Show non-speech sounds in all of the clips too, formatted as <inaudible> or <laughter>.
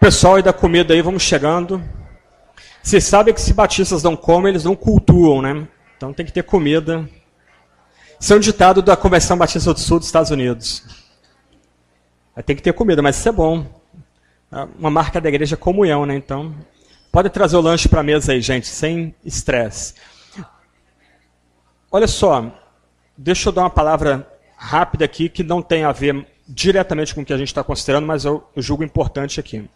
Pessoal aí da comida aí, vamos chegando. Vocês sabem que se batistas não comem, eles não cultuam, né? Então tem que ter comida. Isso é um ditado da Convenção Batista do Sul dos Estados Unidos. Tem que ter comida, mas isso é bom. É uma marca da igreja é comunhão, né? Então, pode trazer o lanche para a mesa aí, gente, sem estresse. Olha só, deixa eu dar uma palavra rápida aqui que não tem a ver diretamente com o que a gente está considerando, mas eu, eu julgo importante aqui.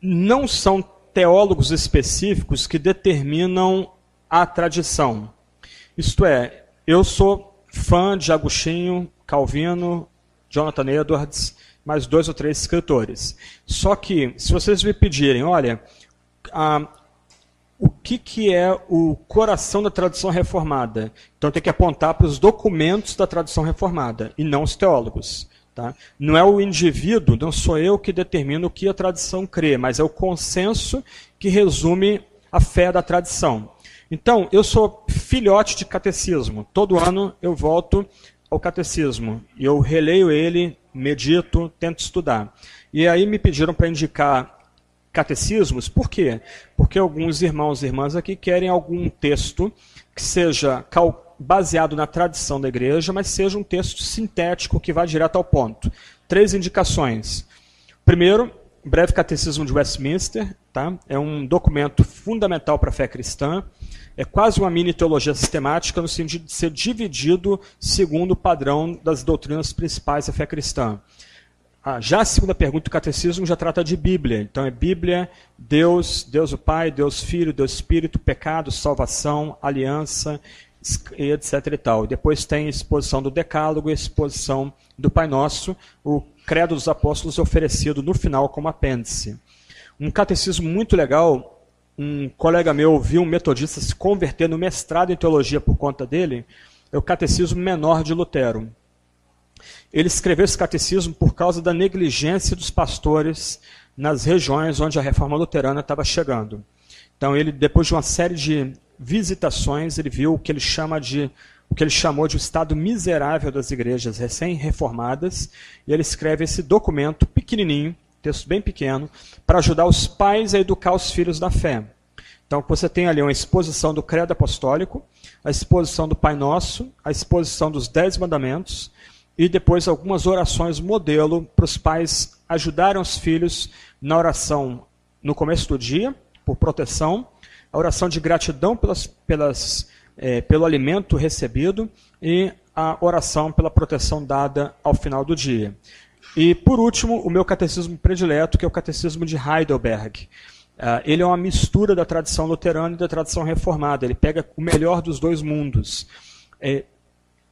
Não são teólogos específicos que determinam a tradição. Isto é, eu sou fã de Agostinho, Calvino, Jonathan Edwards, mais dois ou três escritores. Só que, se vocês me pedirem, olha, a, o que, que é o coração da tradição reformada? Então tem que apontar para os documentos da tradição reformada, e não os teólogos. Tá? Não é o indivíduo, não sou eu que determino o que a tradição crê, mas é o consenso que resume a fé da tradição. Então, eu sou filhote de catecismo. Todo ano eu volto ao catecismo. E eu releio ele, medito, tento estudar. E aí me pediram para indicar catecismos, por quê? Porque alguns irmãos e irmãs aqui querem algum texto que seja baseado na tradição da igreja, mas seja um texto sintético que vá direto ao ponto. Três indicações. Primeiro, Breve Catecismo de Westminster, tá? é um documento fundamental para a fé cristã. É quase uma mini teologia sistemática no sentido de ser dividido segundo o padrão das doutrinas principais da fé cristã. Ah, já a segunda pergunta do catecismo já trata de Bíblia. Então é Bíblia, Deus, Deus o Pai, Deus Filho, Deus Espírito, pecado, salvação, aliança, etc. E tal. Depois tem exposição do Decálogo exposição do Pai Nosso, o Credo dos Apóstolos oferecido no final como apêndice. Um catecismo muito legal, um colega meu viu um metodista se converter no mestrado em teologia por conta dele, é o Catecismo Menor de Lutero. Ele escreveu esse catecismo por causa da negligência dos pastores nas regiões onde a reforma luterana estava chegando. Então ele, depois de uma série de visitações, ele viu o que ele chama de o que ele chamou de o estado miserável das igrejas recém-reformadas, e ele escreve esse documento pequenininho, texto bem pequeno, para ajudar os pais a educar os filhos da fé. Então você tem ali uma exposição do credo apostólico, a exposição do Pai Nosso, a exposição dos Dez Mandamentos, e depois algumas orações modelo para os pais ajudarem os filhos na oração no começo do dia, por proteção, a oração de gratidão pelas, pelas, é, pelo alimento recebido e a oração pela proteção dada ao final do dia. E, por último, o meu catecismo predileto, que é o catecismo de Heidelberg. Uh, ele é uma mistura da tradição luterana e da tradição reformada. Ele pega o melhor dos dois mundos. É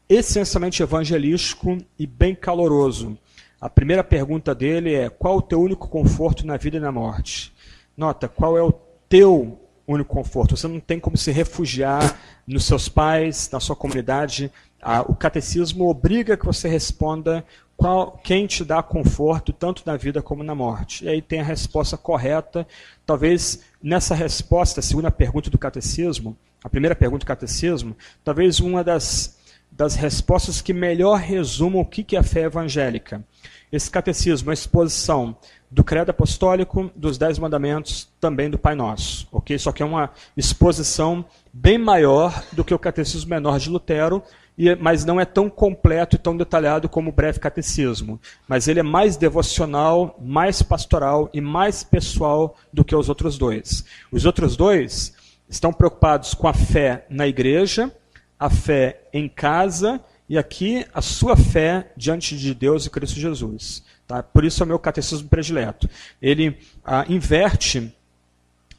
essencialmente evangelístico e bem caloroso. A primeira pergunta dele é: qual o teu único conforto na vida e na morte? Nota, qual é o teu único conforto. Você não tem como se refugiar nos seus pais, na sua comunidade. Ah, o catecismo obriga que você responda qual, quem te dá conforto, tanto na vida como na morte. E aí tem a resposta correta. Talvez nessa resposta, a segunda pergunta do catecismo, a primeira pergunta do catecismo, talvez uma das, das respostas que melhor resumam o que é a fé evangélica. Esse catecismo, a exposição do credo apostólico, dos dez mandamentos, também do Pai Nosso. ok? Só que é uma exposição bem maior do que o catecismo menor de Lutero, mas não é tão completo e tão detalhado como o breve catecismo. Mas ele é mais devocional, mais pastoral e mais pessoal do que os outros dois. Os outros dois estão preocupados com a fé na igreja, a fé em casa e aqui a sua fé diante de Deus e Cristo Jesus. Tá? Por isso é o meu catecismo predileto. Ele ah, inverte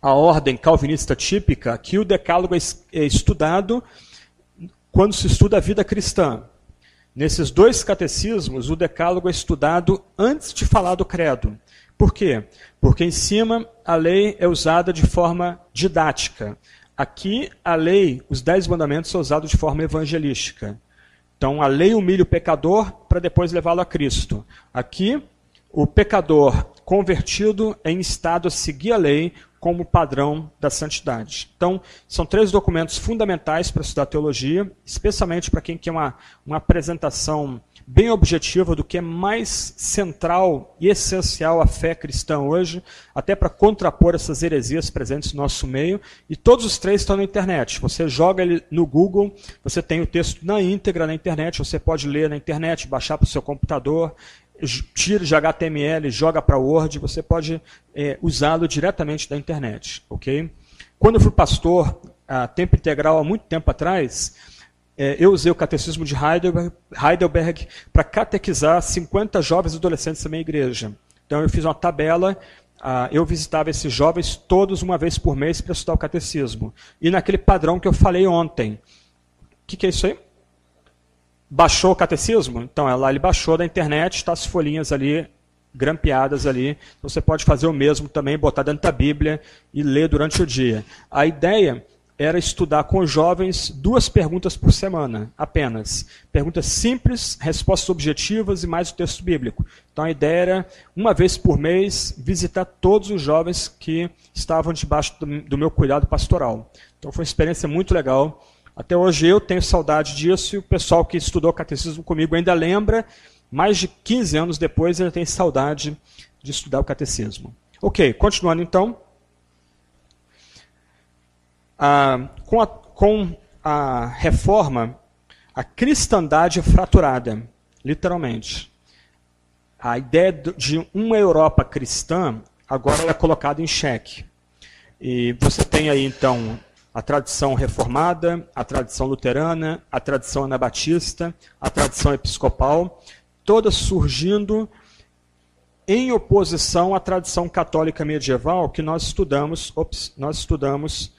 a ordem calvinista típica que o decálogo é, estudado quando se estuda a vida cristã. Nesses dois catecismos, o decálogo é estudado antes de falar do credo. Por quê? Porque em cima a lei é usada de forma didática. Aqui a lei, os dez mandamentos, são usados de forma evangelística. Então, a lei humilha o pecador para depois levá-lo a Cristo. Aqui, o pecador convertido em estado a seguir a lei, como padrão da santidade. Então, são três documentos fundamentais para estudar teologia, especialmente para quem quer uma, uma apresentação bem objetiva do que é mais central e essencial à fé cristã hoje, até para contrapor essas heresias presentes no nosso meio. E todos os três estão na internet. Você joga ele no Google, você tem o texto na íntegra na internet, você pode ler na internet, baixar para o seu computador, tira de HTML, joga para Word, você pode é, usá-lo diretamente da internet. ok? Quando eu fui pastor a tempo integral há muito tempo atrás, é, eu usei o catecismo de Heidelberg, Heidelberg para catequizar 50 jovens adolescentes da minha igreja. Então eu fiz uma tabela, uh, eu visitava esses jovens todos uma vez por mês para estudar o catecismo. E naquele padrão que eu falei ontem. O que, que é isso aí? Baixou o catecismo? Então, é lá ele baixou da internet, está as folhinhas ali grampeadas ali. Então, você pode fazer o mesmo também, botar dentro da Bíblia e ler durante o dia. A ideia era estudar com jovens duas perguntas por semana, apenas. Perguntas simples, respostas objetivas e mais o texto bíblico. Então a ideia era, uma vez por mês, visitar todos os jovens que estavam debaixo do, meu cuidado pastoral. Então foi uma experiência muito legal. Até hoje eu tenho saudade disso e o pessoal que estudou catecismo comigo ainda lembra. Mais de 15 anos depois, ele tem saudade de estudar o catecismo. Ok, continuando então. Ah, com, a, com a reforma, a cristandade é fraturada, literalmente. A ideia de uma Europa cristã agora é colocada em xeque. E você tem aí, então, a tradição reformada, a tradição luterana, a tradição anabatista, a tradição episcopal, todas surgindo em oposição à tradição católica medieval que nós estudamos, nós estudamos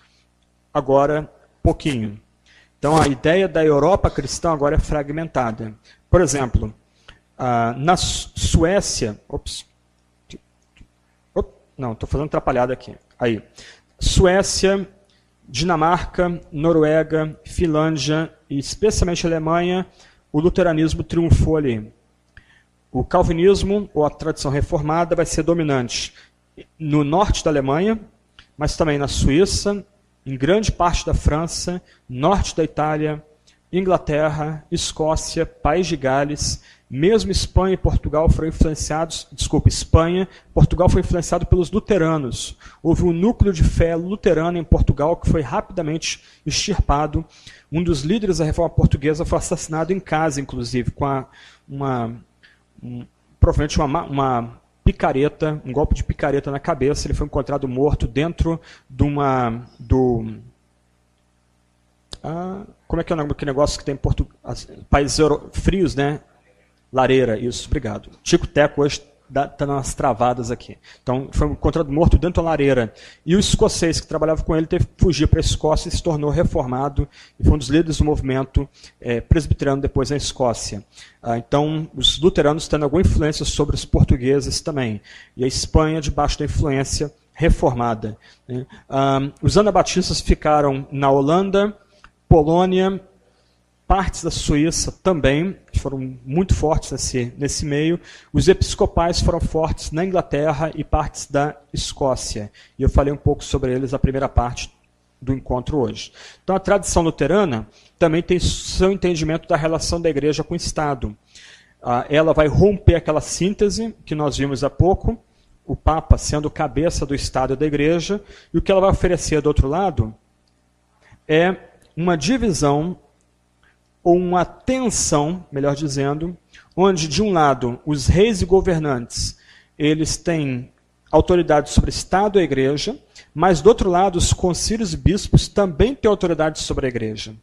agora pouquinho. Então a ideia da Europa cristã agora é fragmentada. Por exemplo, na Suécia. Ops, não, estou fazendo atrapalhada aqui. Aí. Suécia, Dinamarca, Noruega, Finlândia e especialmente Alemanha, o luteranismo triunfou ali. O calvinismo, ou a tradição reformada, vai ser dominante no norte da Alemanha, mas também na Suíça, em grande parte da França, norte da Itália, Inglaterra, Escócia, País de Gales, mesmo Espanha e Portugal foram influenciados, desculpa, Espanha, Portugal foi influenciado pelos luteranos. Houve um núcleo de fé luterana em Portugal que foi rapidamente extirpado. Um dos líderes da reforma portuguesa foi assassinado em casa, inclusive, com a, uma, um, provavelmente uma, uma picareta, um golpe de picareta na cabeça. Ele foi encontrado morto dentro de uma. Do, ah, como é que é o nome negócio que tem em Porto, países frios, né? Lareira, isso, obrigado. Tico Teco hoje está nas travadas aqui. Então, foi encontrado morto dentro da lareira. E o escocês que trabalhava com ele teve que fugir para a Escócia e se tornou reformado e foi um dos líderes do movimento é, presbiteriano depois na Escócia. Ah, então, os luteranos tendo alguma influência sobre os portugueses também. E a Espanha debaixo da influência reformada. Né? Ah, os anabatistas ficaram na Holanda, Polônia, partes da Suíça também foram muito fortes nesse, nesse meio. Os episcopais foram fortes na Inglaterra e partes da Escócia. E eu falei um pouco sobre eles na primeira parte do encontro hoje. Então, a tradição luterana também tem seu entendimento da relação da igreja com o Estado. Ah, ela vai romper aquela síntese que nós vimos há pouco, o Papa sendo cabeça do Estado e da igreja, e o que ela vai oferecer do outro lado é uma divisão uma tensão, melhor dizendo, onde de um lado os reis e governantes eles têm autoridade sobre o Estado e a Igreja, mas do outro lado os concílios e bispos também têm autoridade sobre a Igreja.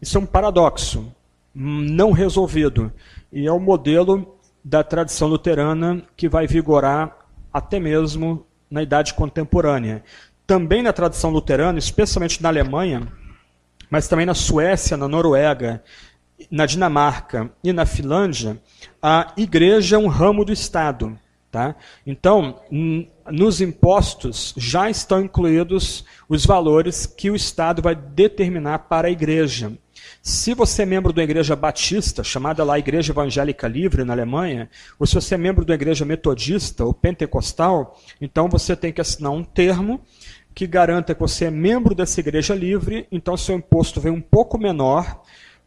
Isso é um paradoxo não resolvido e é o modelo da tradição luterana que vai vigorar até mesmo na idade contemporânea. Também na tradição luterana, especialmente na Alemanha, mas também na Suécia, na Noruega, na Dinamarca e na Finlândia, a igreja é um ramo do Estado. Tá? Então, nos impostos já estão incluídos os valores que o Estado vai determinar para a igreja. Se você é membro da Igreja Batista, chamada lá Igreja Evangélica Livre na Alemanha, ou se você é membro da Igreja Metodista ou Pentecostal, então você tem que assinar um termo que garanta que você é membro dessa Igreja Livre, então seu imposto vem um pouco menor,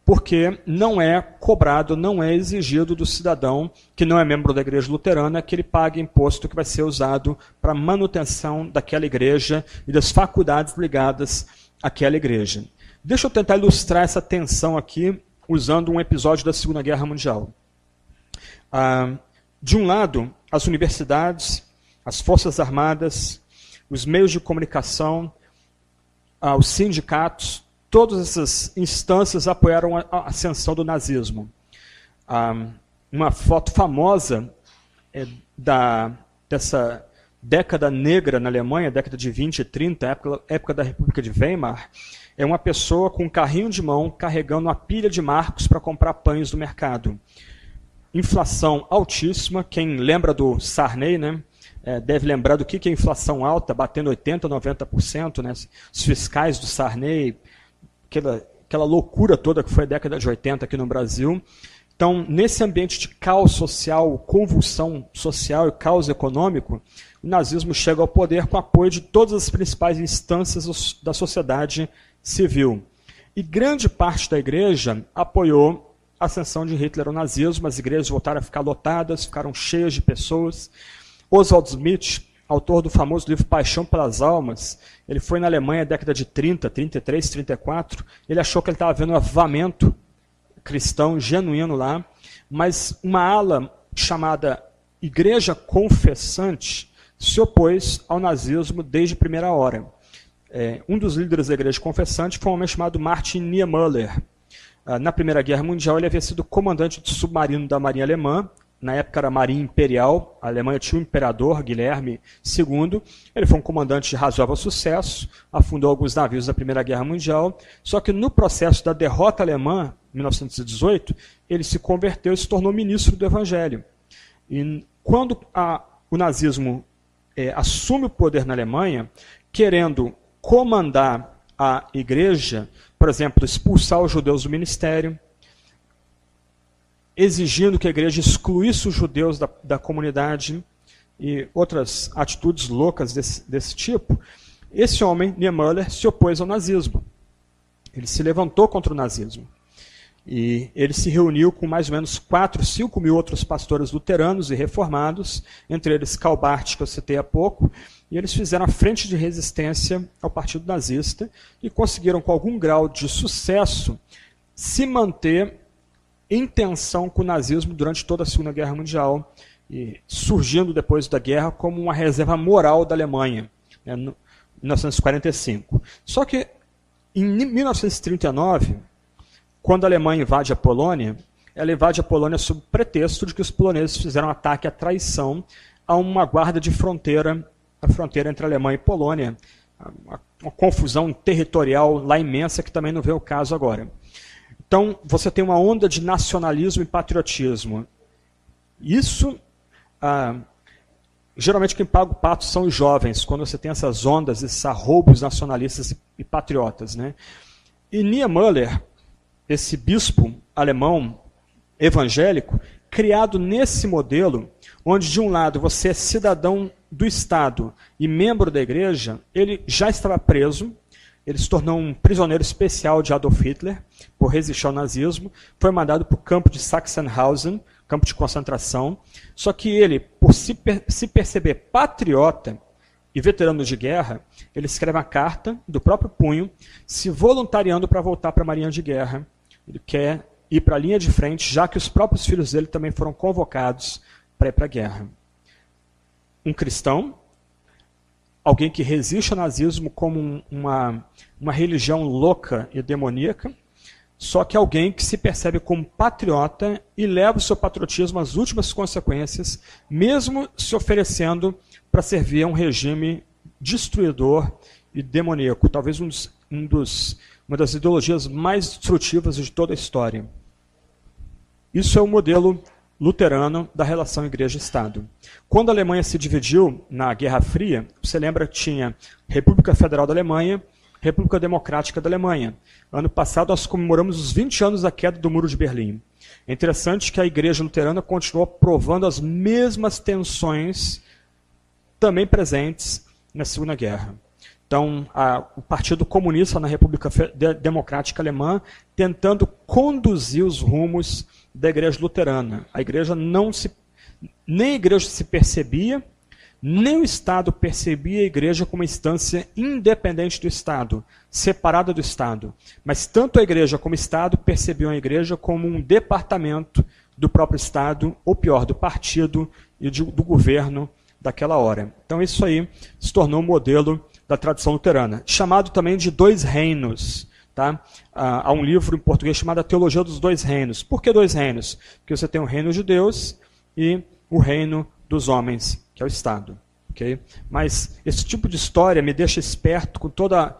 porque não é cobrado, não é exigido do cidadão que não é membro da Igreja Luterana que ele pague imposto que vai ser usado para manutenção daquela igreja e das faculdades ligadas àquela igreja. Deixa eu tentar ilustrar essa tensão aqui usando um episódio da Segunda Guerra Mundial. Ah, de um lado, as universidades, as forças armadas, os meios de comunicação, ah, os sindicatos, todas essas instâncias apoiaram a ascensão do nazismo. Ah, uma foto famosa é da, dessa década negra na Alemanha, década de 20 e 30, época, época da República de Weimar, é uma pessoa com um carrinho de mão carregando uma pilha de marcos para comprar pães do mercado. Inflação altíssima, quem lembra do Sarney, né? É, deve lembrar do que, que é inflação alta, batendo 80%, 90%, né? Os fiscais do Sarney, aquela, aquela loucura toda que foi a década de 80 aqui no Brasil. Então, nesse ambiente de caos social, convulsão social e caos econômico, o nazismo chega ao poder com apoio de todas as principais instâncias da sociedade civil. E grande parte da igreja apoiou a ascensão de Hitler ao nazismo, as igrejas voltaram a ficar lotadas, ficaram cheias de pessoas. Oswald Smith, autor do famoso livro Paixão pelas Almas, ele foi na Alemanha na década de 30, 33, 34, ele achou que ele estava vendo um avivamento cristão genuíno lá, mas uma ala chamada Igreja Confessante se opôs ao nazismo desde a primeira hora. É, um dos líderes da igreja confessante foi um homem chamado Martin Niemöller. Ah, na Primeira Guerra Mundial, ele havia sido comandante de submarino da Marinha Alemã. Na época era Marinha Imperial. A Alemanha tinha o imperador, Guilherme II. Ele foi um comandante de razoável sucesso, afundou alguns navios da Primeira Guerra Mundial. Só que no processo da derrota alemã, em 1918, ele se converteu e se tornou ministro do Evangelho. E quando a, o nazismo é, assume o poder na Alemanha, querendo comandar a igreja, por exemplo, expulsar os judeus do ministério, exigindo que a igreja excluísse os judeus da, da comunidade e outras atitudes loucas desse, desse tipo, esse homem, Niemöller, se opôs ao nazismo. Ele se levantou contra o nazismo. E ele se reuniu com mais ou menos 4, 5 mil outros pastores luteranos e reformados, entre eles Calbart, que eu citei há pouco, e eles fizeram a frente de resistência ao Partido Nazista e conseguiram, com algum grau de sucesso, se manter em tensão com o nazismo durante toda a Segunda Guerra Mundial, e surgindo depois da guerra como uma reserva moral da Alemanha, né, em 1945. Só que em 1939, quando a Alemanha invade a Polônia, ela invade a Polônia sob pretexto de que os poloneses fizeram um ataque à traição a uma guarda de fronteira a fronteira entre Alemanha e Polônia. Uma confusão territorial lá imensa que também não vê o caso agora. Então, você tem uma onda de nacionalismo e patriotismo. Isso, ah, geralmente quem paga o pato são os jovens, quando você tem essas ondas, esses arroubos nacionalistas e patriotas. Né? E Niemöller, esse bispo alemão evangélico, criado nesse modelo, onde de um lado você é cidadão do Estado e membro da igreja, ele já estava preso, ele se tornou um prisioneiro especial de Adolf Hitler por resistir ao nazismo, foi mandado para o campo de Sachsenhausen, campo de concentração, só que ele, por se, per se perceber patriota e veterano de guerra, ele escreve uma carta do próprio punho, se voluntariando para voltar para a marinha de guerra. Ele quer ir para a linha de frente, já que os próprios filhos dele também foram convocados para ir para a guerra. Um cristão, alguém que resiste ao nazismo como uma, uma religião louca e demoníaca, só que alguém que se percebe como patriota e leva o seu patriotismo às últimas consequências, mesmo se oferecendo para servir a um regime destruidor e demoníaco, talvez um dos, um dos, uma das ideologias mais destrutivas de toda a história. Isso é o modelo luterano da relação igreja-estado. Quando a Alemanha se dividiu na Guerra Fria, você lembra que tinha República Federal da Alemanha, República Democrática da Alemanha. Ano passado nós comemoramos os 20 anos da queda do Muro de Berlim. É interessante que a Igreja Luterana continuou provando as mesmas tensões também presentes na Segunda Guerra. Então, a, o Partido Comunista na República Democrática Alemã tentando conduzir os rumos da Igreja Luterana. A Igreja não se nem a Igreja se percebia, nem o Estado percebia a Igreja como uma instância independente do Estado, separada do Estado. Mas tanto a Igreja como o Estado percebiam a Igreja como um departamento do próprio Estado, ou pior, do partido e do governo daquela hora. Então isso aí se tornou um modelo da tradição luterana, chamado também de dois reinos. Tá? Ah, há um livro em português chamado A Teologia dos Dois Reinos. Por que dois reinos? Porque você tem o reino de Deus e o reino dos homens, que é o Estado. Okay? Mas esse tipo de história me deixa esperto com toda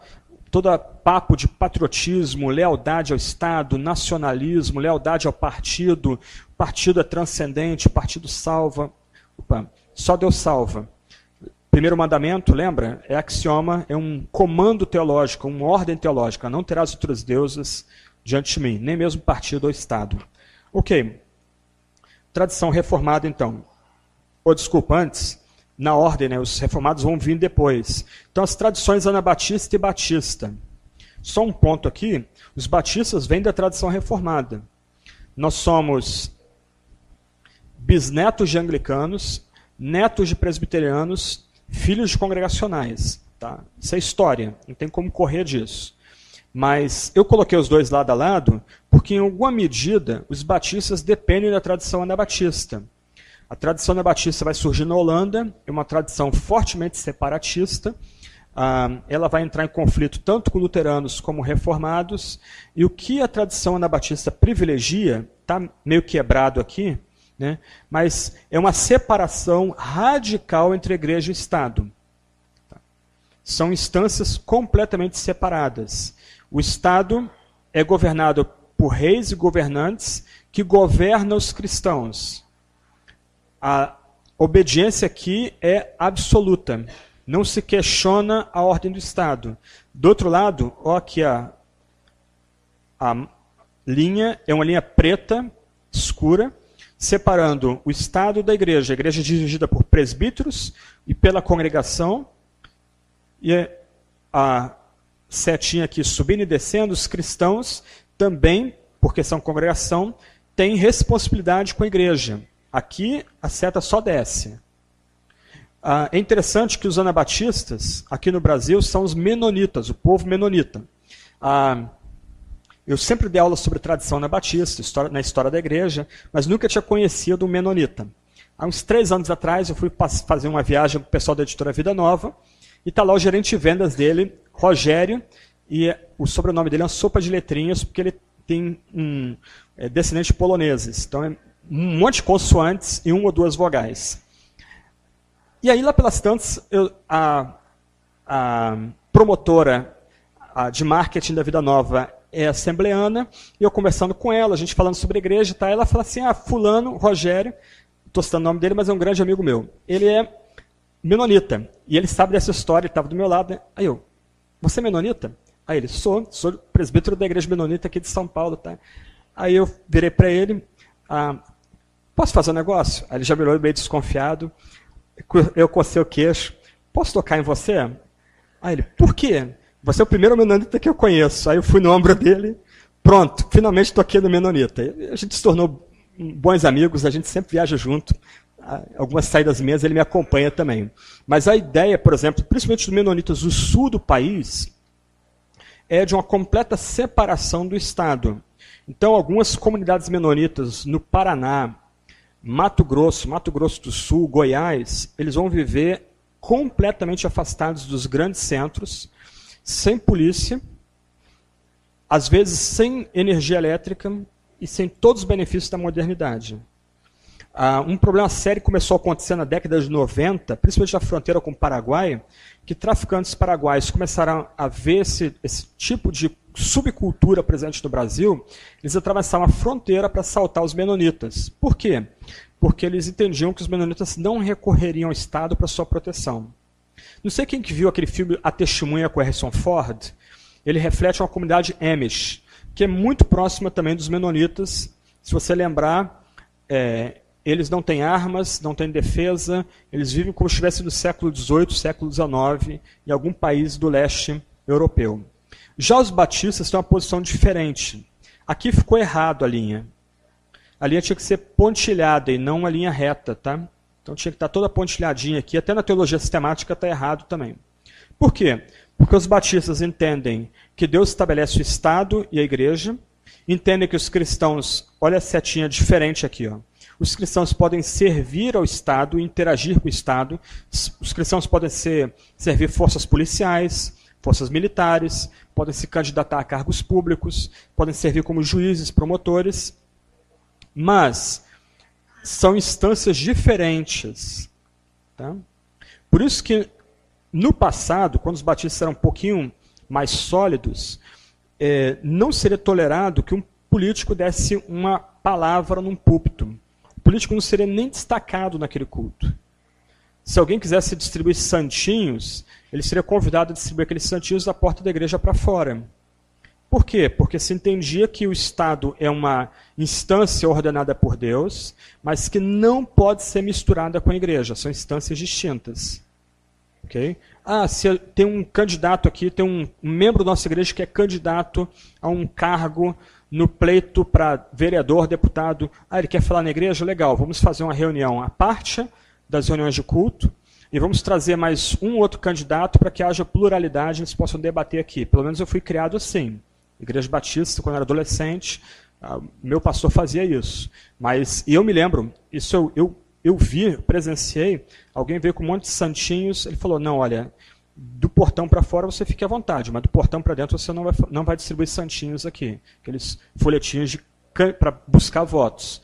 toda papo de patriotismo, lealdade ao Estado, nacionalismo, lealdade ao partido, partido é transcendente, partido salva. Opa, só Deus salva. Primeiro mandamento, lembra? É axioma, é um comando teológico, uma ordem teológica. Não terás outros deuses diante de mim, nem mesmo partido ou Estado. Ok. Tradição reformada, então. Ou desculpa, antes, na ordem, né? os reformados vão vir depois. Então, as tradições anabatista e batista. Só um ponto aqui: os batistas vêm da tradição reformada. Nós somos bisnetos de anglicanos, netos de presbiterianos filhos de congregacionais. Tá? Isso é história, não tem como correr disso. Mas eu coloquei os dois lado a lado porque, em alguma medida, os batistas dependem da tradição anabatista. A tradição anabatista vai surgir na Holanda, é uma tradição fortemente separatista. Ah, ela vai entrar em conflito tanto com luteranos como reformados. E o que a tradição anabatista privilegia, está meio quebrado aqui, né? Mas é uma separação radical entre igreja e Estado. Tá? São instâncias completamente separadas. O Estado é governado por reis e governantes que governam os cristãos. A obediência aqui é absoluta. Não se questiona a ordem do Estado. Do outro lado, ó aqui a, a linha, é uma linha preta, escura, separando o Estado da igreja. A igreja é dirigida por presbíteros e pela congregação. E a setinha aqui subindo e descendo, os cristãos também, porque são congregação, têm responsabilidade com a igreja. Aqui a seta só desce. Ah, é interessante que os anabatistas, aqui no Brasil, são os menonitas, o povo menonita. Ah, eu sempre dei aula sobre tradição na Batista, história, na história da igreja, mas nunca tinha conhecido um menonita. Há uns três anos atrás, eu fui fazer uma viagem com o pessoal da editora Vida Nova, e está lá o gerente de vendas dele, Rogério, e o sobrenome dele é uma sopa de letrinhas, porque ele tem um é, descendente poloneses. Então é um monte de consoantes e uma ou duas vogais. E aí, lá pelas tantas, eu, a, a promotora a, de marketing da Vida Nova é assembleana, e eu conversando com ela, a gente falando sobre a igreja, tá? ela fala assim, ah, fulano, Rogério, estou citando o nome dele, mas é um grande amigo meu. Ele é menonita, e ele sabe dessa história, ele estava do meu lado. Né? Aí eu, você é menonita? Aí ele, sou, sou presbítero da igreja menonita aqui de São Paulo. Tá? Aí eu virei para ele, ah, posso fazer um negócio? Aí ele já virou meio desconfiado, eu cocei o queixo, posso tocar em você? Aí ele, por quê? Você é o primeiro menonita que eu conheço. Aí eu fui no ombro dele, pronto, finalmente toquei no menonita. A gente se tornou bons amigos, a gente sempre viaja junto. Algumas saídas minhas ele me acompanha também. Mas a ideia, por exemplo, principalmente dos menonitas do sul do país, é de uma completa separação do Estado. Então, algumas comunidades menonitas no Paraná, Mato Grosso, Mato Grosso do Sul, Goiás, eles vão viver completamente afastados dos grandes centros, sem polícia, às vezes sem energia elétrica e sem todos os benefícios da modernidade. Ah, um problema sério começou a acontecer na década de 90, principalmente na fronteira com o Paraguai, que traficantes paraguaios começaram a ver esse, esse tipo de subcultura presente no Brasil, eles atravessavam a fronteira para assaltar os menonitas. Por quê? Porque eles entendiam que os menonitas não recorreriam ao Estado para sua proteção. Não sei quem que viu aquele filme A Testemunha com Harrison Ford. ele reflete uma comunidade Amish, que é muito próxima também dos menonitas. Se você lembrar, é, eles não têm armas, não têm defesa, eles vivem como se estivesse no século XVIII, século XIX, em algum país do leste europeu. Já os batistas têm uma posição diferente. Aqui ficou errado a linha. A linha tinha que ser pontilhada e não uma linha reta, tá? Então tinha que estar toda pontilhadinha aqui. Até na teologia sistemática está errado também. Por quê? Porque os batistas entendem que Deus estabelece o Estado e a igreja, entendem que os cristãos, olha a setinha diferente aqui, ó. Os cristãos podem servir ao Estado, interagir com o Estado. Os cristãos podem ser, servir forças policiais, forças militares, podem se candidatar a cargos públicos, podem servir como juízes, promotores. Mas são instâncias diferentes. Tá? Por isso que no passado, quando os batistas eram um pouquinho mais sólidos, é, não seria tolerado que um político desse uma palavra num púlpito. O político não seria nem destacado naquele culto. Se alguém quisesse distribuir santinhos, ele seria convidado a distribuir aqueles santinhos da porta da igreja para fora. Por quê? Porque se entendia que o Estado é uma instância ordenada por Deus, mas que não pode ser misturada com a igreja, são instâncias distintas. Okay? Ah, se tem um candidato aqui, tem um membro da nossa igreja que é candidato a um cargo no pleito para vereador, deputado. Ah, ele quer falar na igreja? Legal, vamos fazer uma reunião à parte das reuniões de culto e vamos trazer mais um outro candidato para que haja pluralidade e eles possam debater aqui. Pelo menos eu fui criado assim. Igreja Batista, quando eu era adolescente, ah, meu pastor fazia isso. Mas eu me lembro, isso eu, eu eu vi, presenciei, alguém veio com um monte de santinhos, ele falou, não, olha, do portão para fora você fique à vontade, mas do portão para dentro você não vai, não vai distribuir santinhos aqui, aqueles folhetinhos para buscar votos.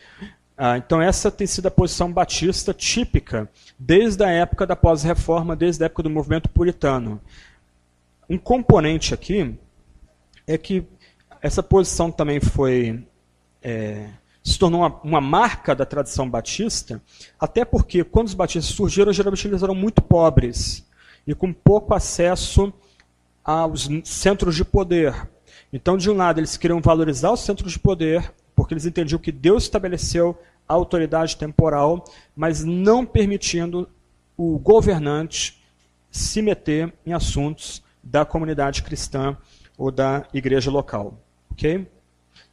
Ah, então essa tem sido a posição batista típica desde a época da pós-reforma, desde a época do movimento puritano. Um componente aqui é que essa posição também foi é, se tornou uma, uma, marca da tradição batista, até porque quando os batistas surgiram, geralmente eles eram muito pobres e com pouco acesso aos centros de poder. Então, de um lado, eles queriam valorizar os centros de poder, porque eles entendiam que Deus estabeleceu a autoridade temporal, mas não permitindo o governante se meter em assuntos da comunidade cristã ou da igreja local. Ok?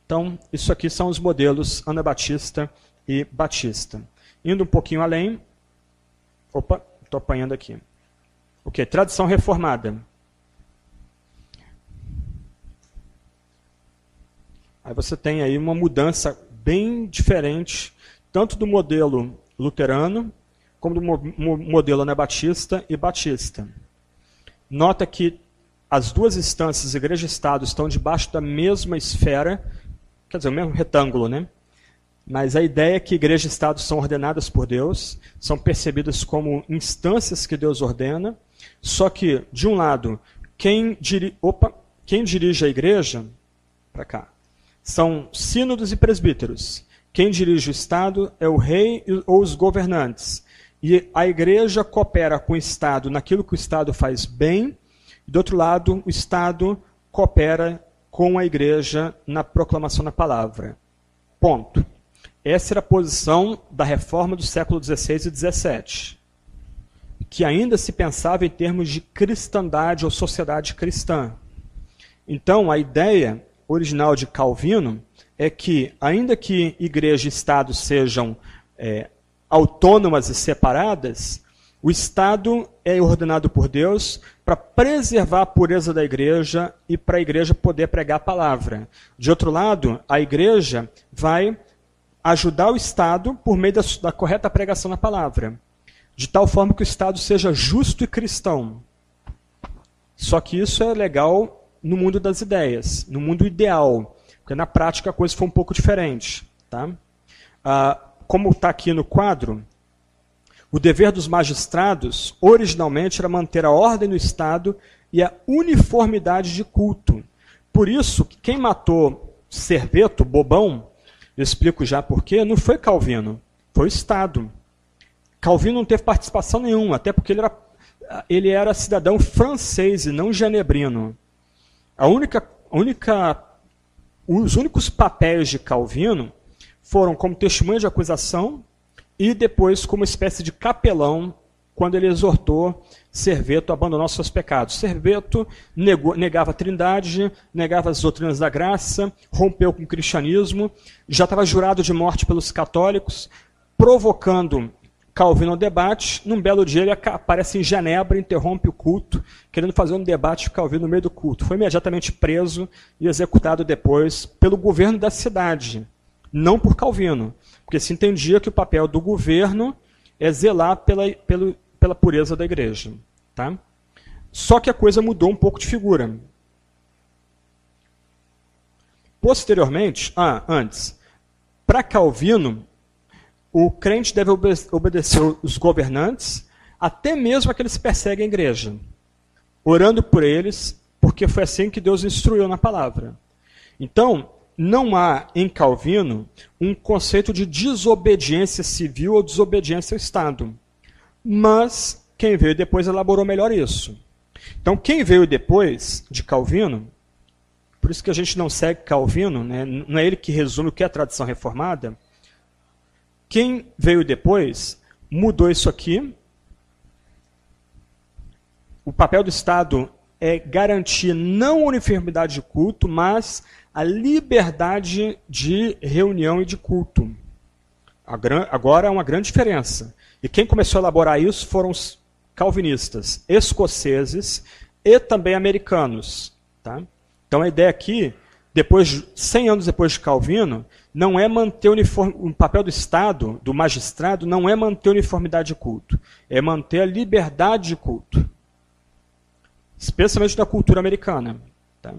Então, isso aqui são os modelos Anabatista e Batista. Indo um pouquinho além. Opa, estou apanhando aqui. O que? Tradição reformada. Aí você tem aí uma mudança bem diferente, tanto do modelo luterano, como do modelo anabatista e batista. Nota que as duas instâncias, igreja e Estado, estão debaixo da mesma esfera quer dizer, o mesmo retângulo, né? Mas a ideia é que igreja e Estado são ordenadas por Deus, são percebidas como instâncias que Deus ordena, só que, de um lado, quem, diri... Opa, quem dirige a igreja, para cá, são sínodos e presbíteros. Quem dirige o Estado é o rei ou os governantes. E a igreja coopera com o Estado naquilo que o Estado faz bem, e do outro lado, o Estado coopera com a igreja na proclamação da palavra. Ponto. Essa era a posição da reforma do século XVI e XVII, que ainda se pensava em termos de cristandade ou sociedade cristã. Então, a ideia original de Calvino é que, ainda que igreja e Estado sejam é, autônomas e separadas, o Estado é ordenado por Deus para preservar a pureza da igreja e para a igreja poder pregar a palavra. De outro lado, a igreja vai ajudar o Estado por meio da, da correta pregação da palavra, de tal forma que o Estado seja justo e cristão. Só que isso é legal no mundo das ideias, no mundo ideal, porque na prática a coisa foi um pouco diferente. Tá? Ah, como está aqui no quadro, o dever dos magistrados, originalmente, era manter a ordem no Estado e a uniformidade de culto. Por isso, quem matou Serveto, Bobão, eu explico já porquê, não foi Calvino, foi o Estado. Calvino não teve participação nenhuma, até porque ele era, ele era cidadão francês e não genebrino. A única, única, os únicos papéis de Calvino foram como testemunha de acusação e depois como espécie de capelão quando ele exortou Serveto a abandonar seus pecados. Serveto negou, negava a trindade, negava as doutrinas da graça, rompeu com o cristianismo, já estava jurado de morte pelos católicos, provocando Calvino ao debate. Num belo dia ele aparece em Genebra, interrompe o culto, querendo fazer um debate com Calvino no meio do culto. Foi imediatamente preso e executado depois pelo governo da cidade, não por Calvino, porque se entendia que o papel do governo é zelar pela, pelo, pela pureza da igreja. Tá? Só que a coisa mudou um pouco de figura. Posteriormente, ah, antes, para Calvino, o crente deve obedecer os governantes, até mesmo aqueles que perseguem a igreja, orando por eles, porque foi assim que Deus instruiu na palavra. Então, não há em Calvino um conceito de desobediência civil ou desobediência ao Estado. Mas quem veio depois elaborou melhor isso. Então, quem veio depois de Calvino, por isso que a gente não segue Calvino, né? não é ele que resume o que é a tradição reformada. Quem veio depois mudou isso aqui. O papel do Estado é garantir não uniformidade de culto, mas a liberdade de reunião e de culto. Agora é uma grande diferença. E quem começou a elaborar isso foram os calvinistas escoceses e também americanos. Tá? Então a ideia aqui, depois, 100 anos depois de Calvino, não é manter uniform... o papel do Estado, do magistrado, não é manter uniformidade de culto, é manter a liberdade de culto. Especialmente da cultura americana. Tá?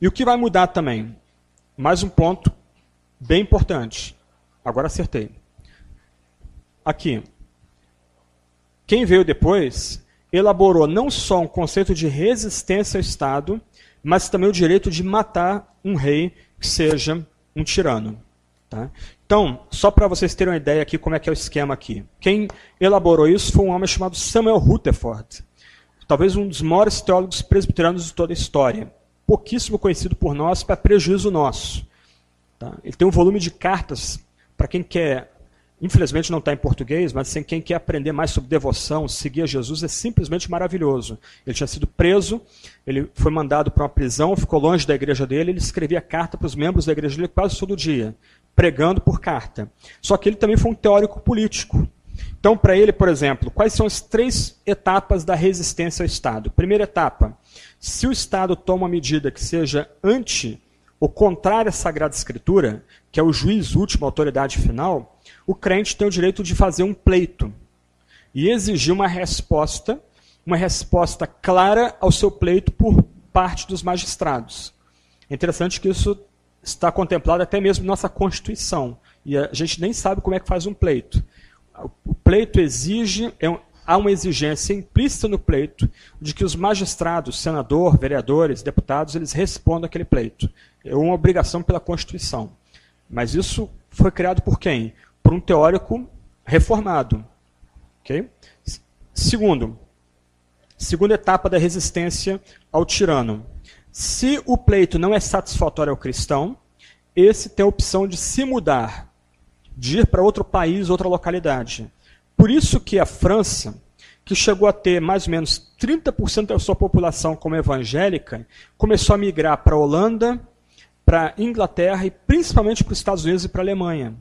E o que vai mudar também? Mais um ponto bem importante. Agora acertei aqui. Quem veio depois elaborou não só um conceito de resistência ao Estado, mas também o direito de matar um rei que seja um tirano. Tá? Então, só para vocês terem uma ideia aqui como é que é o esquema aqui. Quem elaborou isso foi um homem chamado Samuel Rutherford, talvez um dos maiores teólogos presbiterianos de toda a história. Pouquíssimo conhecido por nós, para prejuízo nosso. Tá? Ele tem um volume de cartas para quem quer Infelizmente não está em português, mas assim, quem quer aprender mais sobre devoção, seguir a Jesus, é simplesmente maravilhoso. Ele tinha sido preso, ele foi mandado para uma prisão, ficou longe da igreja dele, ele escrevia carta para os membros da igreja dele quase todo dia, pregando por carta. Só que ele também foi um teórico político. Então, para ele, por exemplo, quais são as três etapas da resistência ao Estado? Primeira etapa, se o Estado toma uma medida que seja anti ou contrária à Sagrada Escritura, que é o juiz último, a autoridade final, o crente tem o direito de fazer um pleito e exigir uma resposta, uma resposta clara ao seu pleito por parte dos magistrados. É interessante que isso está contemplado até mesmo na nossa Constituição. E a gente nem sabe como é que faz um pleito. O pleito exige, é um, há uma exigência implícita no pleito de que os magistrados, senador, vereadores, deputados, eles respondam aquele pleito. É uma obrigação pela Constituição. Mas isso foi criado por quem? por um teórico reformado. Okay? Segundo, segunda etapa da resistência ao tirano. Se o pleito não é satisfatório ao cristão, esse tem a opção de se mudar, de ir para outro país, outra localidade. Por isso que a França, que chegou a ter mais ou menos 30% da sua população como evangélica, começou a migrar para a Holanda, para a Inglaterra e principalmente para os Estados Unidos e para a Alemanha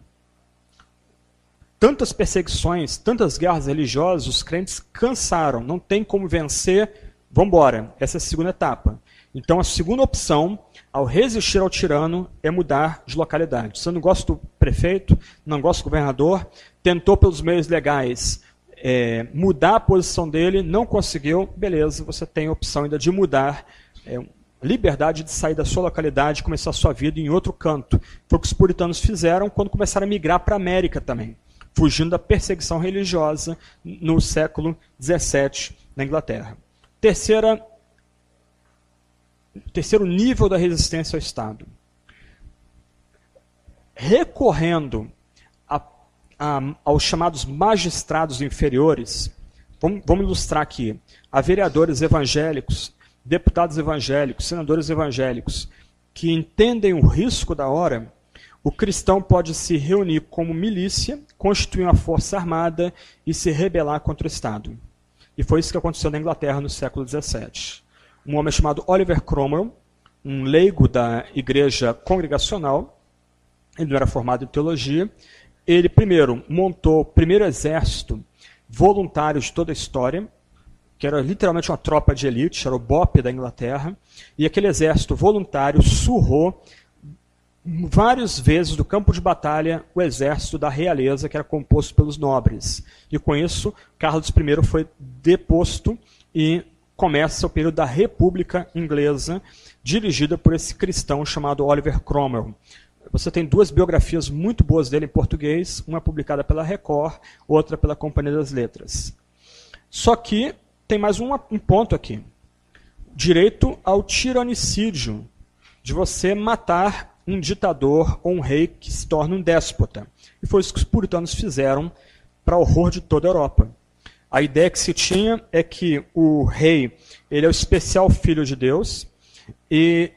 tantas perseguições, tantas guerras religiosas, os crentes cansaram, não tem como vencer, vamos embora. Essa é a segunda etapa. Então, a segunda opção, ao resistir ao tirano, é mudar de localidade. Você não gosta do prefeito, não gosta do governador, tentou pelos meios legais é, mudar a posição dele, não conseguiu, beleza, você tem a opção ainda de mudar, é, liberdade de sair da sua localidade e começar a sua vida em outro canto. Foi o que os puritanos fizeram quando começaram a migrar para a América também fugindo da perseguição religiosa no século XVII na Inglaterra. Terceira, terceiro nível da resistência ao Estado. Recorrendo a, a, aos chamados magistrados inferiores, vamos, vamos ilustrar aqui, a vereadores evangélicos, deputados evangélicos, senadores evangélicos, que entendem o risco da hora, o cristão pode se reunir como milícia, constituir uma força armada e se rebelar contra o Estado. E foi isso que aconteceu na Inglaterra no século XVII. Um homem chamado Oliver Cromwell, um leigo da igreja congregacional, ele não era formado em teologia, ele primeiro montou o primeiro exército voluntário de toda a história, que era literalmente uma tropa de elite, era o BOP da Inglaterra, e aquele exército voluntário surrou várias vezes do campo de batalha o exército da realeza, que era composto pelos nobres. E com isso, Carlos I foi deposto e começa o período da República Inglesa, dirigida por esse cristão chamado Oliver Cromwell. Você tem duas biografias muito boas dele em português, uma publicada pela Record, outra pela Companhia das Letras. Só que tem mais um, ponto aqui. Direito ao tiranicídio, de você matar um ditador ou um rei que se torna um déspota. E foi isso que os puritanos fizeram para horror de toda a Europa. A ideia que se tinha é que o rei ele é o especial filho de Deus e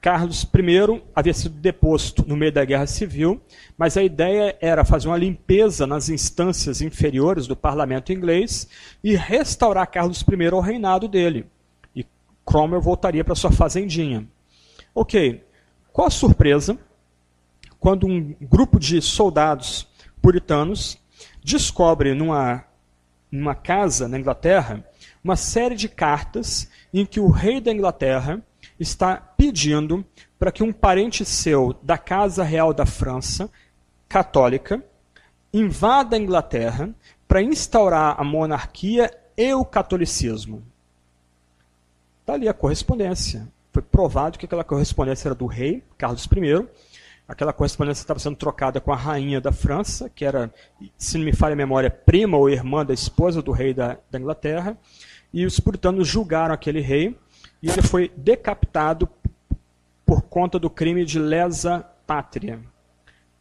Carlos I havia sido deposto no meio da Guerra Civil, mas a ideia era fazer uma limpeza nas instâncias inferiores do parlamento inglês e restaurar Carlos I ao reinado dele. E Cromwell voltaria para sua fazendinha. Ok, qual a surpresa quando um grupo de soldados puritanos descobre numa, numa casa na Inglaterra uma série de cartas em que o rei da Inglaterra está pedindo para que um parente seu da Casa Real da França, católica, invada a Inglaterra para instaurar a monarquia e o catolicismo. Está ali a correspondência. Foi provado que aquela correspondência era do rei, Carlos I. Aquela correspondência estava sendo trocada com a rainha da França, que era, se não me falha a memória, prima ou irmã da esposa do rei da, da Inglaterra. E os puritanos julgaram aquele rei e ele foi decapitado por conta do crime de lesa pátria.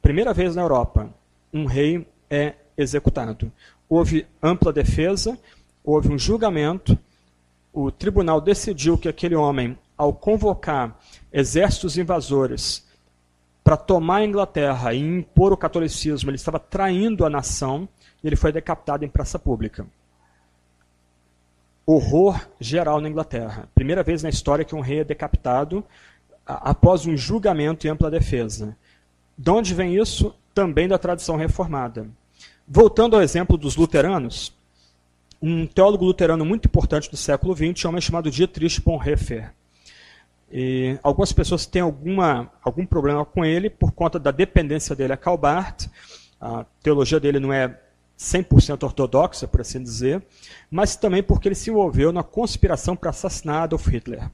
Primeira vez na Europa, um rei é executado. Houve ampla defesa, houve um julgamento, o tribunal decidiu que aquele homem, ao convocar exércitos invasores para tomar a Inglaterra e impor o catolicismo, ele estava traindo a nação e ele foi decapitado em praça pública horror geral na Inglaterra. Primeira vez na história que um rei é decapitado após um julgamento e ampla defesa. De onde vem isso? Também da tradição reformada. Voltando ao exemplo dos luteranos, um teólogo luterano muito importante do século XX é um homem chamado Dietrich Bonhoeffer. E algumas pessoas têm alguma, algum problema com ele por conta da dependência dele a Calbart. A teologia dele não é 100% ortodoxa, por assim dizer, mas também porque ele se envolveu na conspiração para assassinar Adolf Hitler.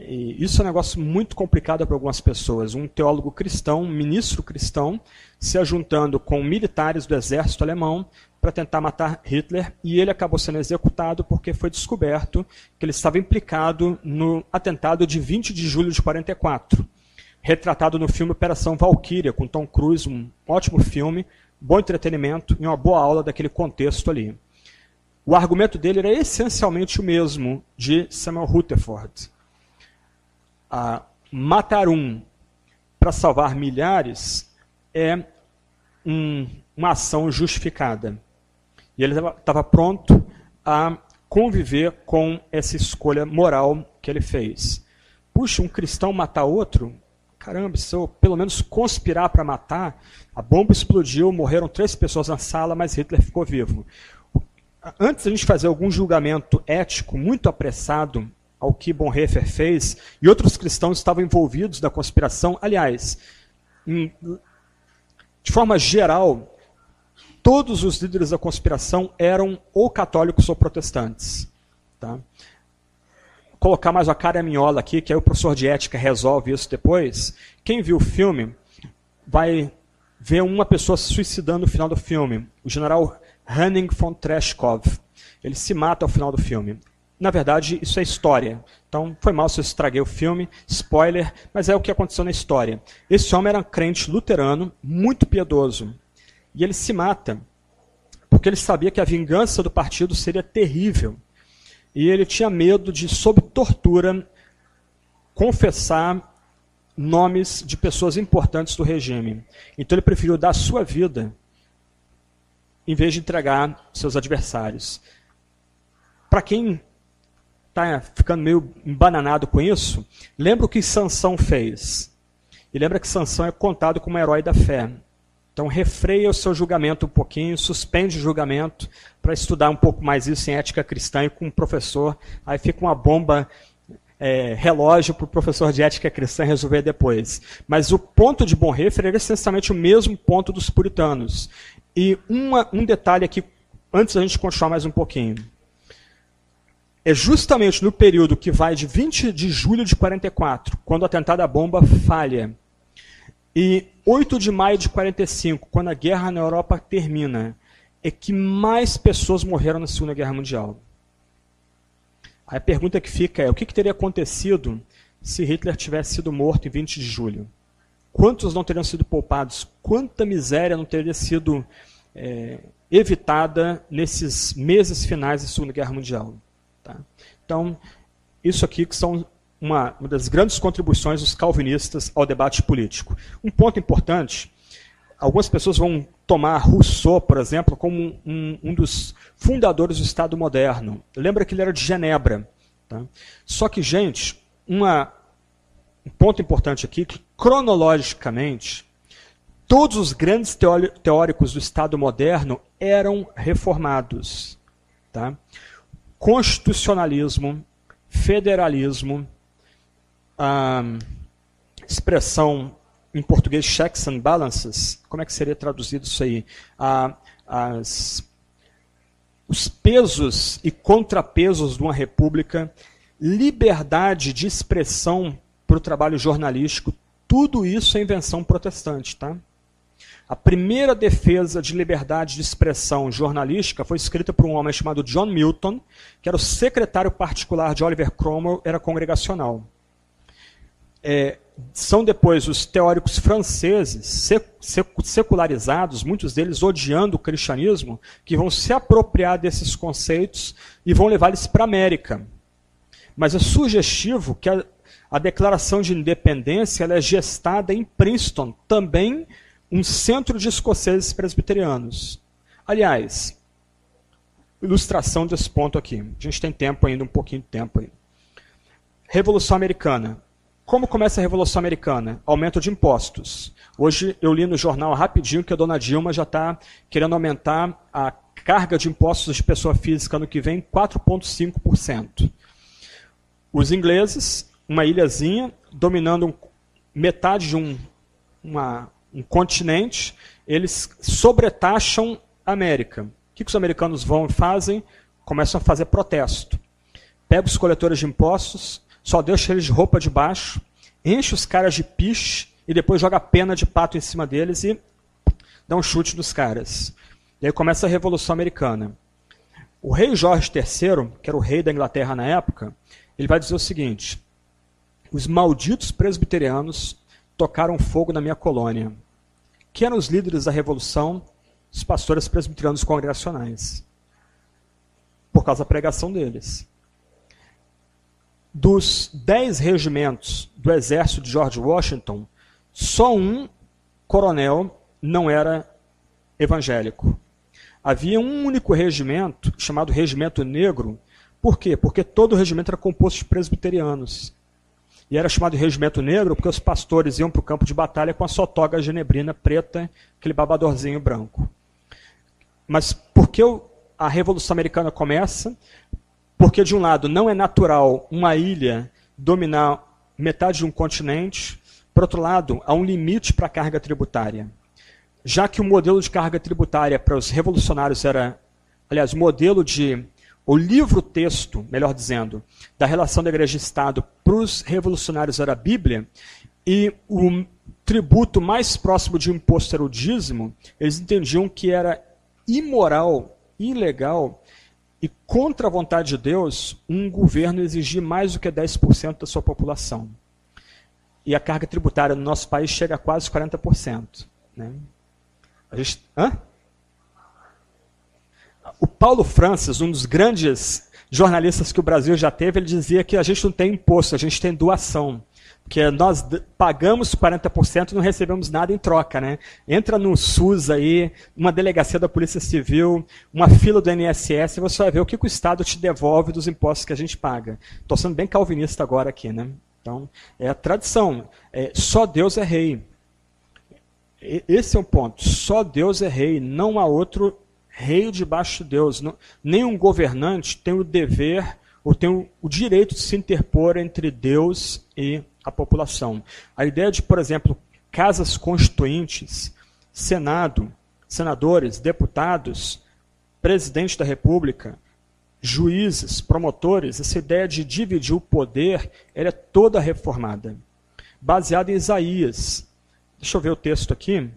E isso é um negócio muito complicado para algumas pessoas. Um teólogo cristão, um ministro cristão, se ajuntando com militares do exército alemão para tentar matar Hitler, e ele acabou sendo executado porque foi descoberto que ele estava implicado no atentado de 20 de julho de 44, retratado no filme Operação Valkyria, com Tom Cruise, um ótimo filme, bom entretenimento e uma boa aula daquele contexto ali. O argumento dele era essencialmente o mesmo de Samuel Rutherford. Ah, matar um para salvar milhares é um, uma ação justificada. E ele estava pronto a conviver com essa escolha moral que ele fez. Puxa, um cristão matar outro? Caramba, se eu pelo menos conspirar para matar, a bomba explodiu, morreram três pessoas na sala, mas Hitler ficou vivo. Antes de a gente fazer algum julgamento ético muito apressado ao que Bonhoeffer fez, e outros cristãos estavam envolvidos na conspiração, aliás, em, de forma geral, todos os líderes da conspiração eram ou católicos ou protestantes. Tá? colocar mais uma cara minhola aqui, que aí o professor de ética resolve isso depois. Quem viu o filme vai vê uma pessoa se suicidando no final do filme. O general Henning von Treshkov. Ele se mata ao final do filme. Na verdade, isso é história. Então, foi mal se eu estraguei o filme, spoiler, mas é o que aconteceu na história. Esse homem era um crente luterano, muito piedoso. E ele se mata porque ele sabia que a vingança do partido seria terrível. e ele tinha medo de, sob tortura, confessar nomes de pessoas importantes do regime. Então ele preferiu dar sua vida em vez de entregar seus adversários. Para quem está ficando meio embananado com isso, lembra o que Sansão fez. E lembra que Sansão é contado como herói da fé. Então refreia o seu julgamento um pouquinho, suspende o julgamento para estudar um pouco mais isso em ética cristã e com um professor. Aí fica uma bomba é, relógio para o professor de ética cristã resolver depois. Mas o ponto de Bonhoeffer era essencialmente o mesmo ponto dos puritanos. E uma, um detalhe aqui, antes da gente continuar mais um pouquinho. É justamente no período que vai de 20 de julho de 44, quando o atentado à bomba falha, e 8 de maio de 45, quando a guerra na Europa termina, é que mais pessoas morreram na Segunda Guerra Mundial. A pergunta que fica é: o que, que teria acontecido se Hitler tivesse sido morto em 20 de julho? Quantos não teriam sido poupados? Quanta miséria não teria sido é, evitada nesses meses finais da Segunda Guerra Mundial? Então, isso aqui que são uma, uma das grandes contribuições dos calvinistas ao debate político. Um ponto importante algumas pessoas vão tomar Rousseau, por exemplo, como um, um dos fundadores do Estado moderno. Lembra que ele era de Genebra. Tá? Só que, gente, uma, um ponto importante aqui, que cronologicamente, todos os grandes teóricos do Estado moderno eram reformados. Tá? Constitucionalismo, federalismo, a expressão em português checks and balances, como é que seria traduzido isso aí? As, os pesos e contrapesos de uma república, liberdade de expressão para o trabalho jornalístico, tudo isso é invenção protestante, tá? A primeira defesa de liberdade de expressão jornalística foi escrita por um homem chamado John Milton, que era o secretário particular de Oliver Cromwell, era congregacional. É, são depois os teóricos franceses, secularizados, muitos deles odiando o cristianismo, que vão se apropriar desses conceitos e vão levar eles para a América. Mas é sugestivo que a, a declaração de independência é gestada em Princeton, também um centro de escoceses presbiterianos. Aliás, ilustração desse ponto aqui. A gente tem tempo ainda, um pouquinho de tempo aí. Revolução Americana. Como começa a Revolução Americana? Aumento de impostos. Hoje eu li no jornal rapidinho que a dona Dilma já está querendo aumentar a carga de impostos de pessoa física no que vem 4,5%. Os ingleses, uma ilhazinha, dominando metade de um, uma, um continente, eles sobretaxam a América. O que, que os americanos vão e fazem? Começam a fazer protesto. Pegam os coletores de impostos, só deixa eles de roupa de baixo, enche os caras de piche e depois joga pena de pato em cima deles e dá um chute nos caras. E aí começa a Revolução Americana. O rei Jorge III, que era o rei da Inglaterra na época, ele vai dizer o seguinte: os malditos presbiterianos tocaram fogo na minha colônia. Quem eram os líderes da revolução? Os pastores presbiterianos congregacionais. Por causa da pregação deles dos dez regimentos do exército de George Washington, só um coronel não era evangélico. Havia um único regimento, chamado Regimento Negro. Por quê? Porque todo o regimento era composto de presbiterianos. E era chamado Regimento Negro porque os pastores iam para o campo de batalha com a sua toga genebrina preta, aquele babadorzinho branco. Mas por que a Revolução Americana começa? Porque, de um lado, não é natural uma ilha dominar metade de um continente, por outro lado, há um limite para a carga tributária. Já que o modelo de carga tributária para os revolucionários era, aliás, o modelo de, o livro-texto, melhor dizendo, da relação da igreja e Estado para os revolucionários era a Bíblia, e o tributo mais próximo de um imposto era o dízimo, eles entendiam que era imoral, ilegal, e contra a vontade de Deus, um governo exigir mais do que 10% da sua população. E a carga tributária no nosso país chega a quase 40%. Né? A gente, hã? O Paulo Francis, um dos grandes jornalistas que o Brasil já teve, ele dizia que a gente não tem imposto, a gente tem doação. Porque nós pagamos 40% e não recebemos nada em troca, né? Entra no SUS aí, uma delegacia da Polícia Civil, uma fila do INSS, e você vai ver o que o Estado te devolve dos impostos que a gente paga. Estou sendo bem calvinista agora aqui, né? Então, é a tradição. É, só Deus é rei. Esse é um ponto. Só Deus é rei, não há outro rei debaixo de Deus. Não, nenhum governante tem o dever ou tem o, o direito de se interpor entre Deus e a população. A ideia de, por exemplo, casas constituintes, Senado, senadores, deputados, presidente da República, juízes, promotores, essa ideia de dividir o poder, ela é toda reformada. Baseada em Isaías. Deixa eu ver o texto aqui.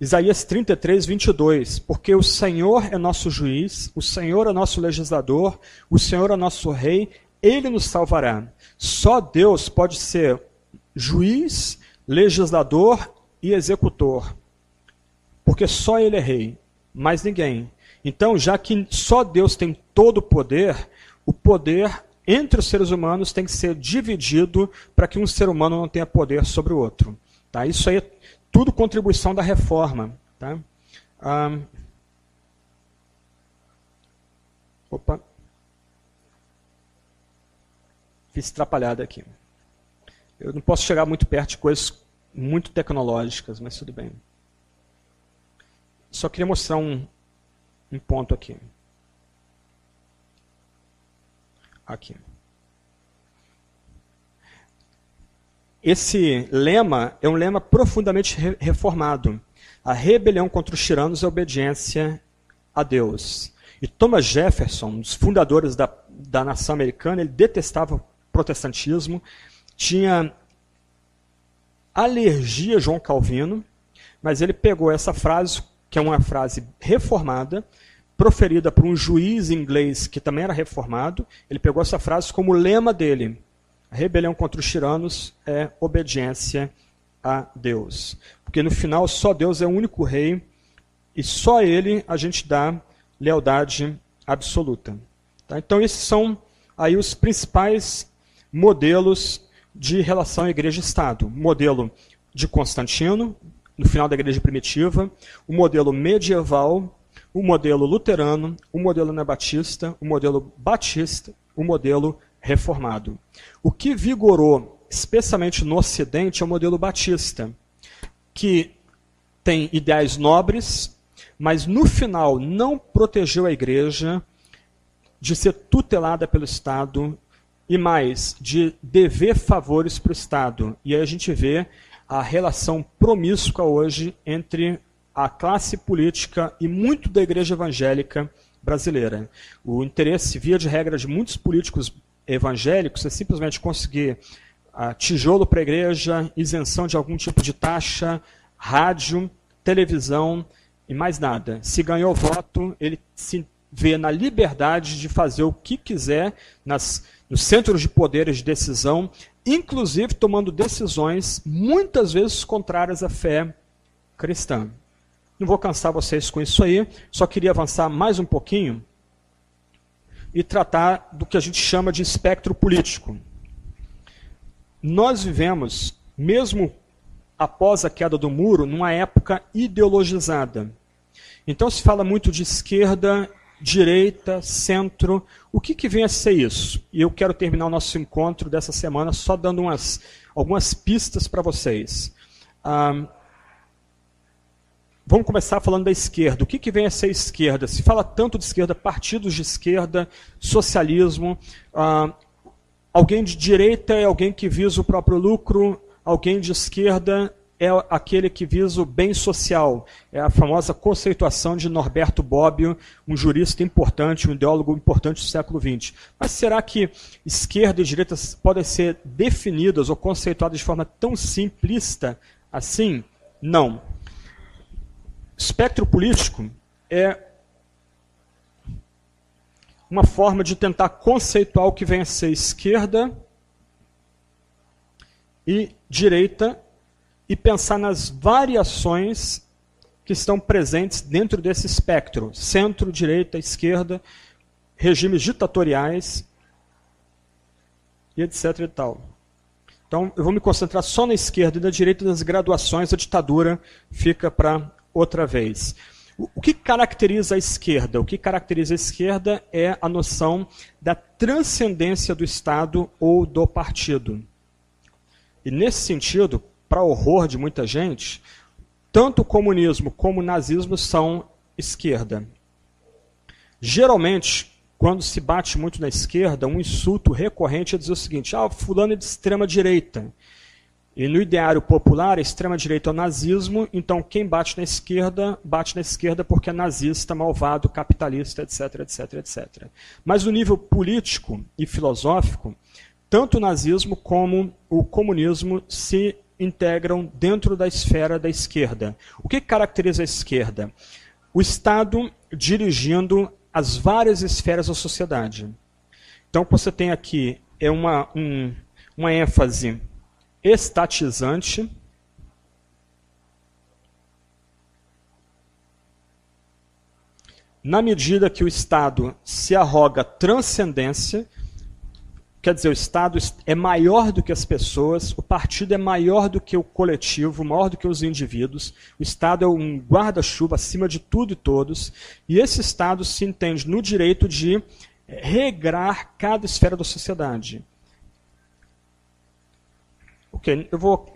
Isaías 33, 22. Porque o Senhor é nosso juiz, o Senhor é nosso legislador, o Senhor é nosso rei, ele nos salvará. Só Deus pode ser juiz, legislador e executor. Porque só ele é rei, mais ninguém. Então, já que só Deus tem todo o poder, o poder entre os seres humanos tem que ser dividido para que um ser humano não tenha poder sobre o outro. Tá? Isso aí tudo contribuição da reforma. Tá? Ah, opa. Fiz atrapalhada aqui. Eu não posso chegar muito perto de coisas muito tecnológicas, mas tudo bem. Só queria mostrar um, um ponto aqui. Aqui. Esse lema é um lema profundamente reformado. A rebelião contra os tiranos é obediência a Deus. E Thomas Jefferson, um dos fundadores da, da nação americana, ele detestava o protestantismo, tinha alergia a João Calvino, mas ele pegou essa frase, que é uma frase reformada, proferida por um juiz inglês que também era reformado, ele pegou essa frase como lema dele. A rebelião contra os tiranos é obediência a Deus. Porque no final só Deus é o único rei e só ele a gente dá lealdade absoluta. Tá? Então esses são aí os principais modelos de relação igreja-estado. Modelo de Constantino, no final da igreja primitiva, o modelo medieval, o modelo luterano, o modelo anabatista, o modelo batista, o modelo reformado. O que vigorou, especialmente no Ocidente, é o modelo batista, que tem ideais nobres, mas no final não protegeu a igreja de ser tutelada pelo Estado e mais, de dever favores para o Estado. E aí a gente vê a relação promíscua hoje entre a classe política e muito da igreja evangélica brasileira. O interesse, via de regra, de muitos políticos evangélicos é simplesmente conseguir uh, tijolo para a igreja, isenção de algum tipo de taxa, rádio, televisão e mais nada. Se ganhou voto, ele se vê na liberdade de fazer o que quiser nas, nos centros de poderes de decisão, inclusive tomando decisões muitas vezes contrárias à fé cristã. Não vou cansar vocês com isso aí, só queria avançar mais um pouquinho e tratar do que a gente chama de espectro político. Nós vivemos, mesmo após a queda do muro, numa época ideologizada. Então se fala muito de esquerda, direita, centro. O que, que vem a ser isso? E eu quero terminar o nosso encontro dessa semana só dando umas, algumas pistas para vocês. Ah, Vamos começar falando da esquerda. O que, que vem a ser esquerda? Se fala tanto de esquerda, partidos de esquerda, socialismo. Ah, alguém de direita é alguém que visa o próprio lucro, alguém de esquerda é aquele que visa o bem social. É a famosa conceituação de Norberto Bobbio, um jurista importante, um ideólogo importante do século XX. Mas será que esquerda e direita podem ser definidas ou conceituadas de forma tão simplista assim? Não. Espectro político é uma forma de tentar conceituar o que vem a ser esquerda e direita e pensar nas variações que estão presentes dentro desse espectro: centro, direita, esquerda, regimes ditatoriais e etc. e tal. Então, eu vou me concentrar só na esquerda e na direita das graduações, a ditadura fica para outra vez. O que caracteriza a esquerda? O que caracteriza a esquerda é a noção da transcendência do Estado ou do partido. E nesse sentido, para horror de muita gente, tanto o comunismo como o nazismo são esquerda. Geralmente, quando se bate muito na esquerda, um insulto recorrente é dizer o seguinte: ah, fulano é de extrema direita. E no ideário popular, a extrema-direita é o nazismo, então quem bate na esquerda, bate na esquerda porque é nazista, malvado, capitalista, etc, etc, etc. Mas no nível político e filosófico, tanto o nazismo como o comunismo se integram dentro da esfera da esquerda. O que caracteriza a esquerda? O Estado dirigindo as várias esferas da sociedade. Então, o que você tem aqui é uma, um, uma ênfase estatizante. Na medida que o Estado se arroga transcendência, quer dizer, o Estado é maior do que as pessoas, o partido é maior do que o coletivo, maior do que os indivíduos, o Estado é um guarda-chuva acima de tudo e todos, e esse Estado se entende no direito de regrar cada esfera da sociedade. Ok, eu vou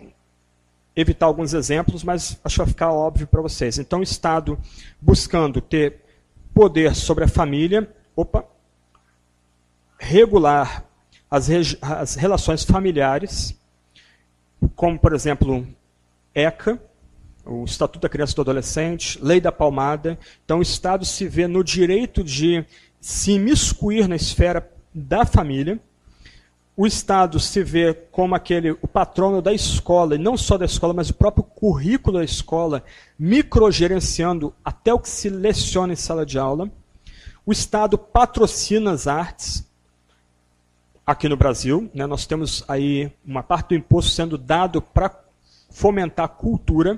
evitar alguns exemplos, mas acho que vai ficar óbvio para vocês. Então, o Estado buscando ter poder sobre a família, opa, regular as, as relações familiares, como, por exemplo, ECA, o Estatuto da Criança e do Adolescente, Lei da Palmada. Então, o Estado se vê no direito de se imiscuir na esfera da família, o Estado se vê como aquele o patrono da escola, e não só da escola, mas o próprio currículo da escola, microgerenciando até o que se leciona em sala de aula. O Estado patrocina as artes. Aqui no Brasil, né, nós temos aí uma parte do imposto sendo dado para fomentar a cultura,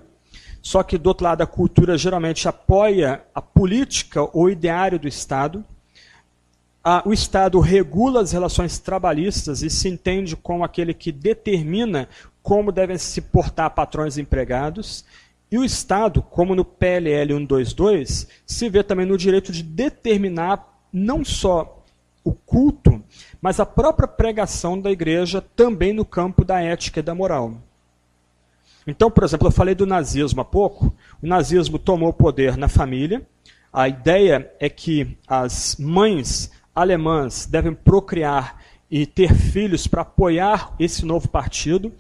só que do outro lado a cultura geralmente apoia a política ou ideário do Estado a, o Estado regula as relações trabalhistas e se entende como aquele que determina como devem se portar patrões e empregados. E o Estado, como no PLL 122, se vê também no direito de determinar não só o culto, mas a própria pregação da igreja também no campo da ética e da moral. Então, por exemplo, eu falei do nazismo há pouco. O nazismo tomou poder na família. A ideia é que as mães alemãs devem procriar e ter filhos para apoiar esse novo partido.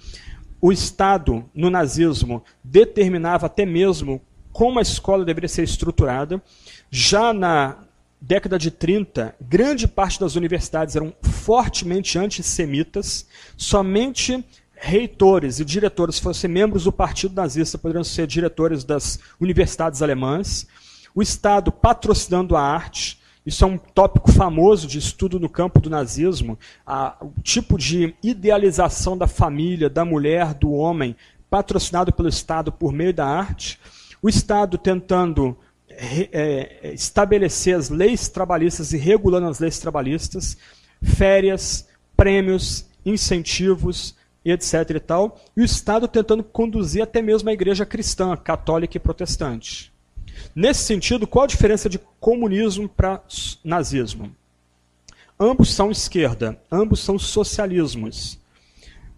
O Estado, no nazismo, determinava até mesmo como a escola deveria ser estruturada. Já na década de 30, grande parte das universidades eram fortemente antissemitas. Somente reitores e diretores fossem membros do partido nazista poderiam ser diretores das universidades alemãs. O Estado patrocinando a arte, isso é um tópico famoso de estudo no campo do nazismo, a, o tipo de idealização da família, da mulher, do homem, patrocinado pelo Estado por meio da arte. O Estado tentando é, estabelecer as leis trabalhistas e regulando as leis trabalhistas, férias, prêmios, incentivos e etc. e tal, e o Estado tentando conduzir até mesmo a igreja cristã, católica e protestante. Nesse sentido, qual a diferença de comunismo para nazismo? Ambos são esquerda, ambos são socialismos.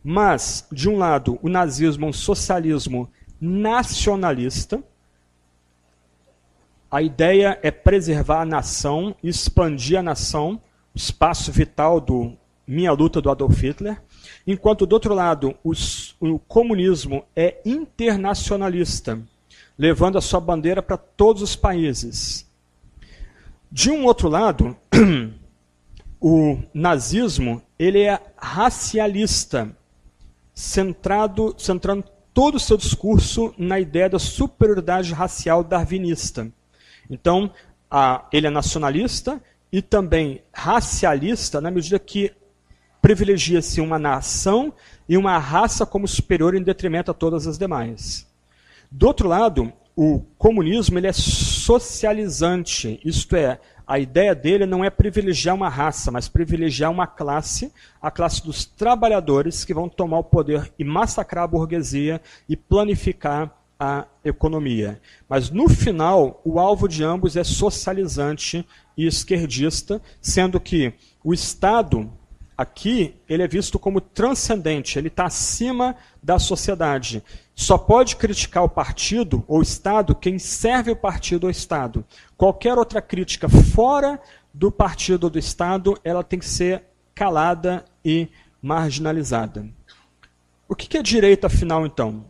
Mas, de um lado, o nazismo é um socialismo nacionalista. A ideia é preservar a nação, expandir a nação, o espaço vital do Minha Luta do Adolf Hitler. Enquanto, do outro lado, os, o comunismo é internacionalista levando a sua bandeira para todos os países. De um outro lado, <clears throat> o nazismo ele é racialista, centrado, centrando todo o seu discurso na ideia da superioridade racial darwinista. Então, a, ele é nacionalista e também racialista na medida que privilegia-se uma nação e uma raça como superior em detrimento a todas as demais. Do outro lado, o comunismo ele é socializante, isto é, a ideia dele não é privilegiar uma raça, mas privilegiar uma classe, a classe dos trabalhadores que vão tomar o poder e massacrar a burguesia e planificar a economia. Mas no final, o alvo de ambos é socializante e esquerdista, sendo que o Estado aqui ele é visto como transcendente, ele está acima da sociedade. Só pode criticar o partido ou o Estado quem serve o partido ou o Estado. Qualquer outra crítica fora do partido ou do Estado, ela tem que ser calada e marginalizada. O que é direita, afinal, então?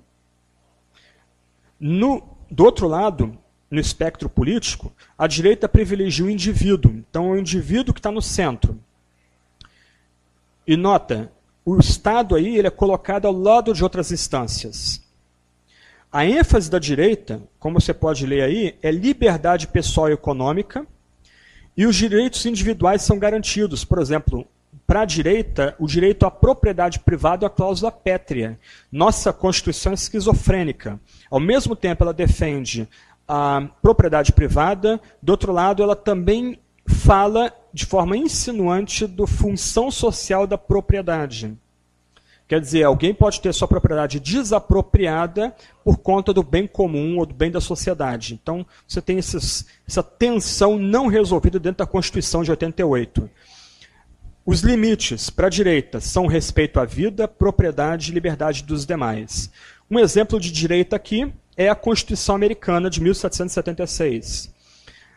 No, do outro lado, no espectro político, a direita privilegia o indivíduo. Então, é o indivíduo que está no centro. E nota, o Estado aí ele é colocado ao lado de outras instâncias. A ênfase da direita, como você pode ler aí, é liberdade pessoal e econômica, e os direitos individuais são garantidos. Por exemplo, para a direita, o direito à propriedade privada é a cláusula pétrea. Nossa Constituição é esquizofrênica. Ao mesmo tempo, ela defende a propriedade privada, do outro lado, ela também fala de forma insinuante da função social da propriedade. Quer dizer, alguém pode ter sua propriedade desapropriada por conta do bem comum ou do bem da sociedade. Então, você tem esses, essa tensão não resolvida dentro da Constituição de 88. Os limites para a direita são respeito à vida, propriedade e liberdade dos demais. Um exemplo de direita aqui é a Constituição Americana de 1776.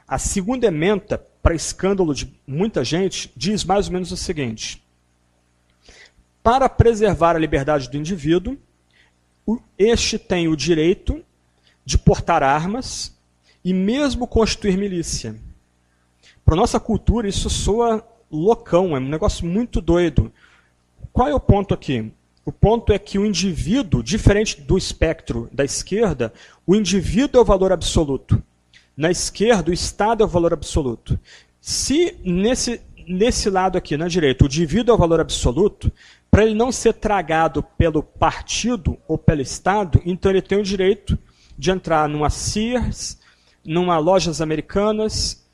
A segunda emenda, para escândalo de muita gente, diz mais ou menos o seguinte: para preservar a liberdade do indivíduo, este tem o direito de portar armas e mesmo constituir milícia. Para nossa cultura, isso soa loucão, é um negócio muito doido. Qual é o ponto aqui? O ponto é que o indivíduo, diferente do espectro da esquerda, o indivíduo é o valor absoluto. Na esquerda, o Estado é o valor absoluto. Se nesse, nesse lado aqui, na direita, o indivíduo é o valor absoluto, para ele não ser tragado pelo partido ou pelo Estado, então ele tem o direito de entrar numa Sears, numa lojas americanas,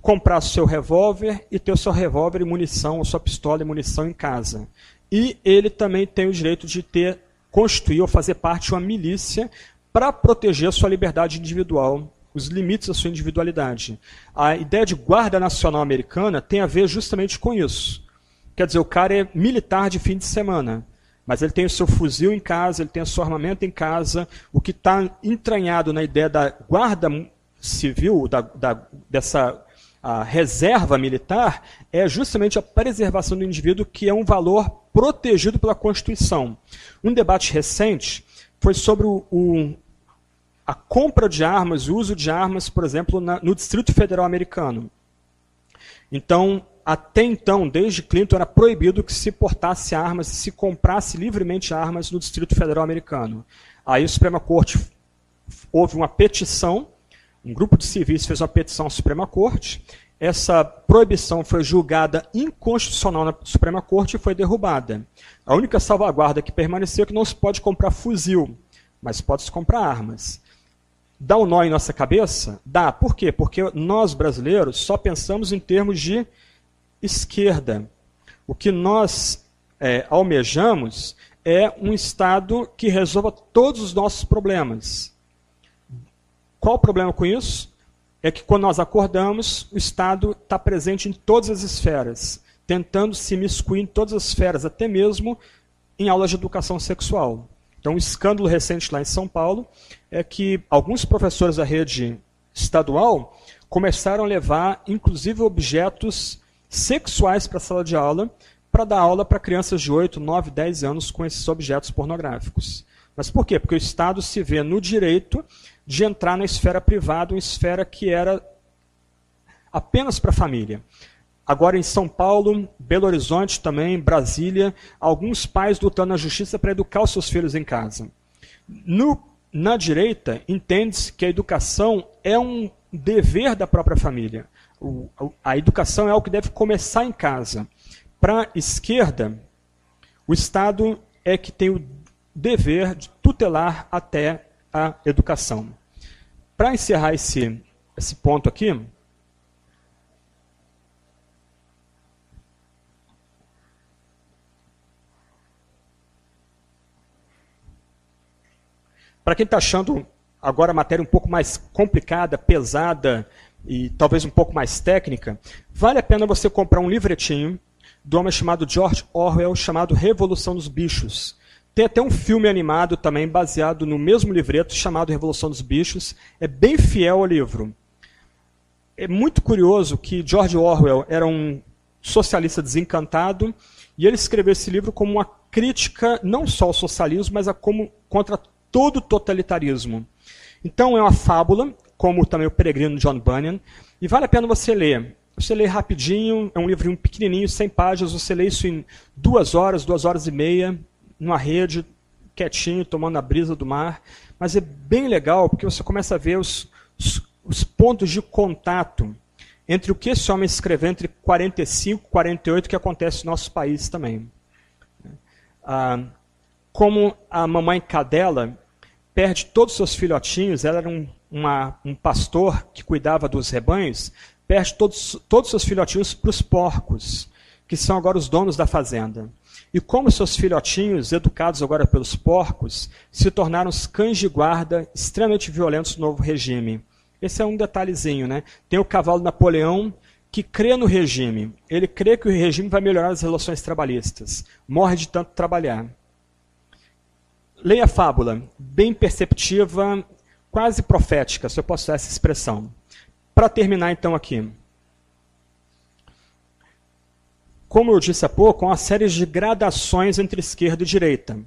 comprar seu revólver e ter o seu revólver e munição, ou sua pistola e munição em casa. E ele também tem o direito de ter, constituir ou fazer parte de uma milícia para proteger a sua liberdade individual, os limites da sua individualidade. A ideia de guarda nacional americana tem a ver justamente com isso. Quer dizer, o cara é militar de fim de semana, mas ele tem o seu fuzil em casa, ele tem o seu armamento em casa. O que está entranhado na ideia da guarda civil, da, da, dessa reserva militar, é justamente a preservação do indivíduo, que é um valor protegido pela Constituição. Um debate recente foi sobre o, o, a compra de armas, o uso de armas, por exemplo, na, no Distrito Federal americano. Então, até então, desde Clinton, era proibido que se portasse armas se comprasse livremente armas no Distrito Federal americano. Aí a Suprema Corte houve uma petição, um grupo de civis fez uma petição à Suprema Corte. Essa proibição foi julgada inconstitucional na Suprema Corte e foi derrubada. A única salvaguarda que permaneceu é que não se pode comprar fuzil, mas pode-se comprar armas. Dá um nó em nossa cabeça? Dá. Por quê? Porque nós brasileiros só pensamos em termos de esquerda. O que nós é, almejamos é um Estado que resolva todos os nossos problemas. Qual o problema com isso? É que quando nós acordamos, o Estado está presente em todas as esferas, tentando se miscuir em todas as esferas, até mesmo em aulas de educação sexual. Então, um escândalo recente lá em São Paulo é que alguns professores da rede estadual começaram a levar, inclusive, objetos sexuais para a sala de aula, para dar aula para crianças de 8, 9, 10 anos com esses objetos pornográficos. Mas por quê? Porque o Estado se vê no direito de entrar na esfera privada, uma esfera que era apenas para a família. Agora em São Paulo, Belo Horizonte também, Brasília, alguns pais lutando na justiça para educar os seus filhos em casa. No, na direita, entende-se que a educação é um dever da própria família o, a educação é algo que deve começar em casa. Para a esquerda, o Estado é que tem o dever de tutelar até a educação. Para encerrar esse, esse ponto aqui, Para quem está achando agora a matéria um pouco mais complicada, pesada e talvez um pouco mais técnica, vale a pena você comprar um livretinho do homem chamado George Orwell, chamado Revolução dos Bichos. Tem até um filme animado também baseado no mesmo livreto chamado Revolução dos Bichos. É bem fiel ao livro. É muito curioso que George Orwell era um socialista desencantado e ele escreveu esse livro como uma crítica não só ao socialismo, mas a como contra todo totalitarismo. Então é uma fábula, como também o Peregrino John Bunyan, e vale a pena você ler. Você lê rapidinho, é um livrinho pequenininho, 100 páginas, você lê isso em duas horas, duas horas e meia, numa rede, quietinho, tomando a brisa do mar. Mas é bem legal, porque você começa a ver os, os, os pontos de contato entre o que esse homem escreveu entre 45 e 48, que acontece no nosso país também. Ah, como a mamãe cadela perde todos os seus filhotinhos, ela era um, uma, um pastor que cuidava dos rebanhos, perde todos, todos os seus filhotinhos para os porcos, que são agora os donos da fazenda. E como seus filhotinhos, educados agora pelos porcos, se tornaram os cães de guarda extremamente violentos do novo regime. Esse é um detalhezinho, né? Tem o cavalo Napoleão, que crê no regime. Ele crê que o regime vai melhorar as relações trabalhistas. Morre de tanto trabalhar. Leia a fábula, bem perceptiva, quase profética, se eu posso usar essa expressão. Para terminar então aqui. Como eu disse há pouco, há uma série de gradações entre esquerda e direita.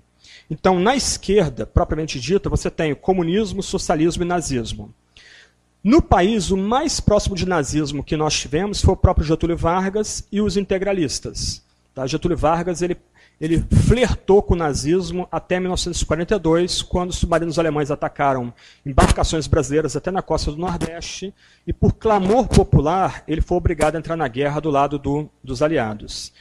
Então, na esquerda, propriamente dita, você tem comunismo, socialismo e nazismo. No país, o mais próximo de nazismo que nós tivemos foi o próprio Getúlio Vargas e os integralistas. Tá? Getúlio Vargas ele ele flertou com o nazismo até 1942, quando os submarinos alemães atacaram embarcações brasileiras até na costa do Nordeste, e por clamor popular, ele foi obrigado a entrar na guerra do lado do, dos aliados.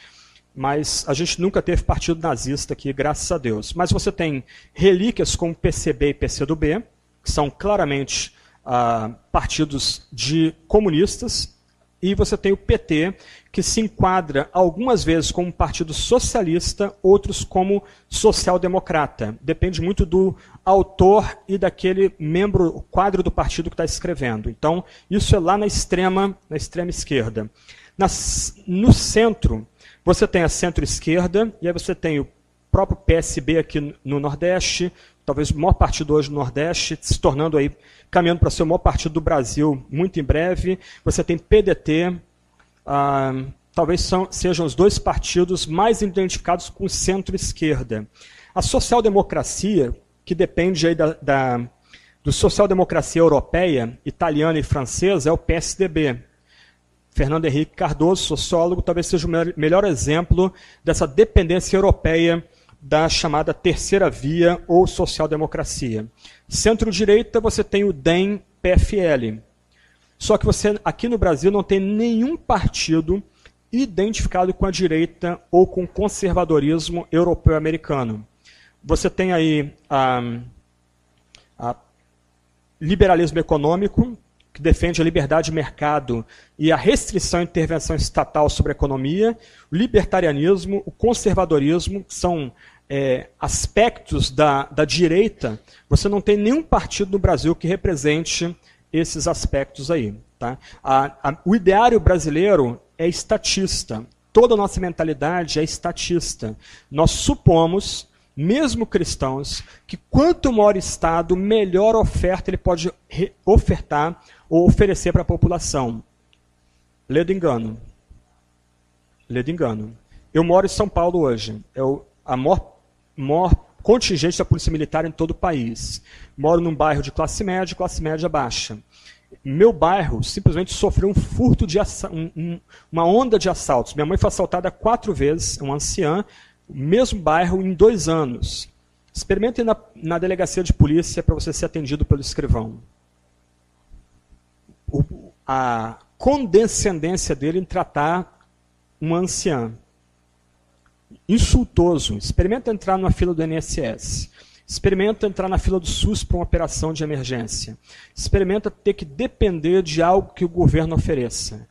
Mas a gente nunca teve partido nazista aqui, graças a Deus. Mas você tem relíquias como PCB e PCdoB, que são claramente ah, partidos de comunistas, e você tem o PT, que se enquadra algumas vezes como partido socialista, outros como social-democrata. Depende muito do autor e daquele membro, quadro do partido que está escrevendo. Então, isso é lá na extrema, na extrema esquerda. no centro, você tem a centro-esquerda, e aí você tem o próprio PSB aqui no Nordeste, talvez o maior partido hoje no Nordeste, se tornando aí, caminhando para ser o maior partido do Brasil muito em breve. Você tem PDT, ah, talvez são, sejam os dois partidos mais identificados com centro-esquerda. A social-democracia, que depende aí da, da do social-democracia europeia, italiana e francesa, é o PSDB. Fernando Henrique Cardoso, sociólogo, talvez seja o melhor exemplo dessa dependência europeia da chamada terceira via ou social-democracia. Centro-direita, você tem o DEM-PFL. Só que você, aqui no Brasil, não tem nenhum partido identificado com a direita ou com o conservadorismo europeu-americano. Você tem aí a, a liberalismo econômico, que defende a liberdade de mercado e a restrição e intervenção estatal sobre a economia, o libertarianismo, o conservadorismo, que são é, aspectos da, da direita, você não tem nenhum partido no Brasil que represente esses aspectos aí. Tá? A, a, o ideário brasileiro é estatista. Toda a nossa mentalidade é estatista. Nós supomos, mesmo cristãos, que quanto maior Estado, melhor oferta ele pode ofertar ou oferecer para a população. Ledo engano. Ledo engano. Eu moro em São Paulo hoje. É a maior, maior contingente da Polícia Militar em todo o país. Moro num bairro de classe média, classe média baixa. Meu bairro simplesmente sofreu um furto de um, um, uma onda de assaltos. Minha mãe foi assaltada quatro vezes, uma anciã, mesmo bairro em dois anos. Experimente na, na delegacia de polícia para você ser atendido pelo escrivão o, a condescendência dele em tratar uma anciã. Insultoso. Experimenta entrar numa fila do NSS. Experimenta entrar na fila do SUS para uma operação de emergência. Experimenta ter que depender de algo que o governo ofereça.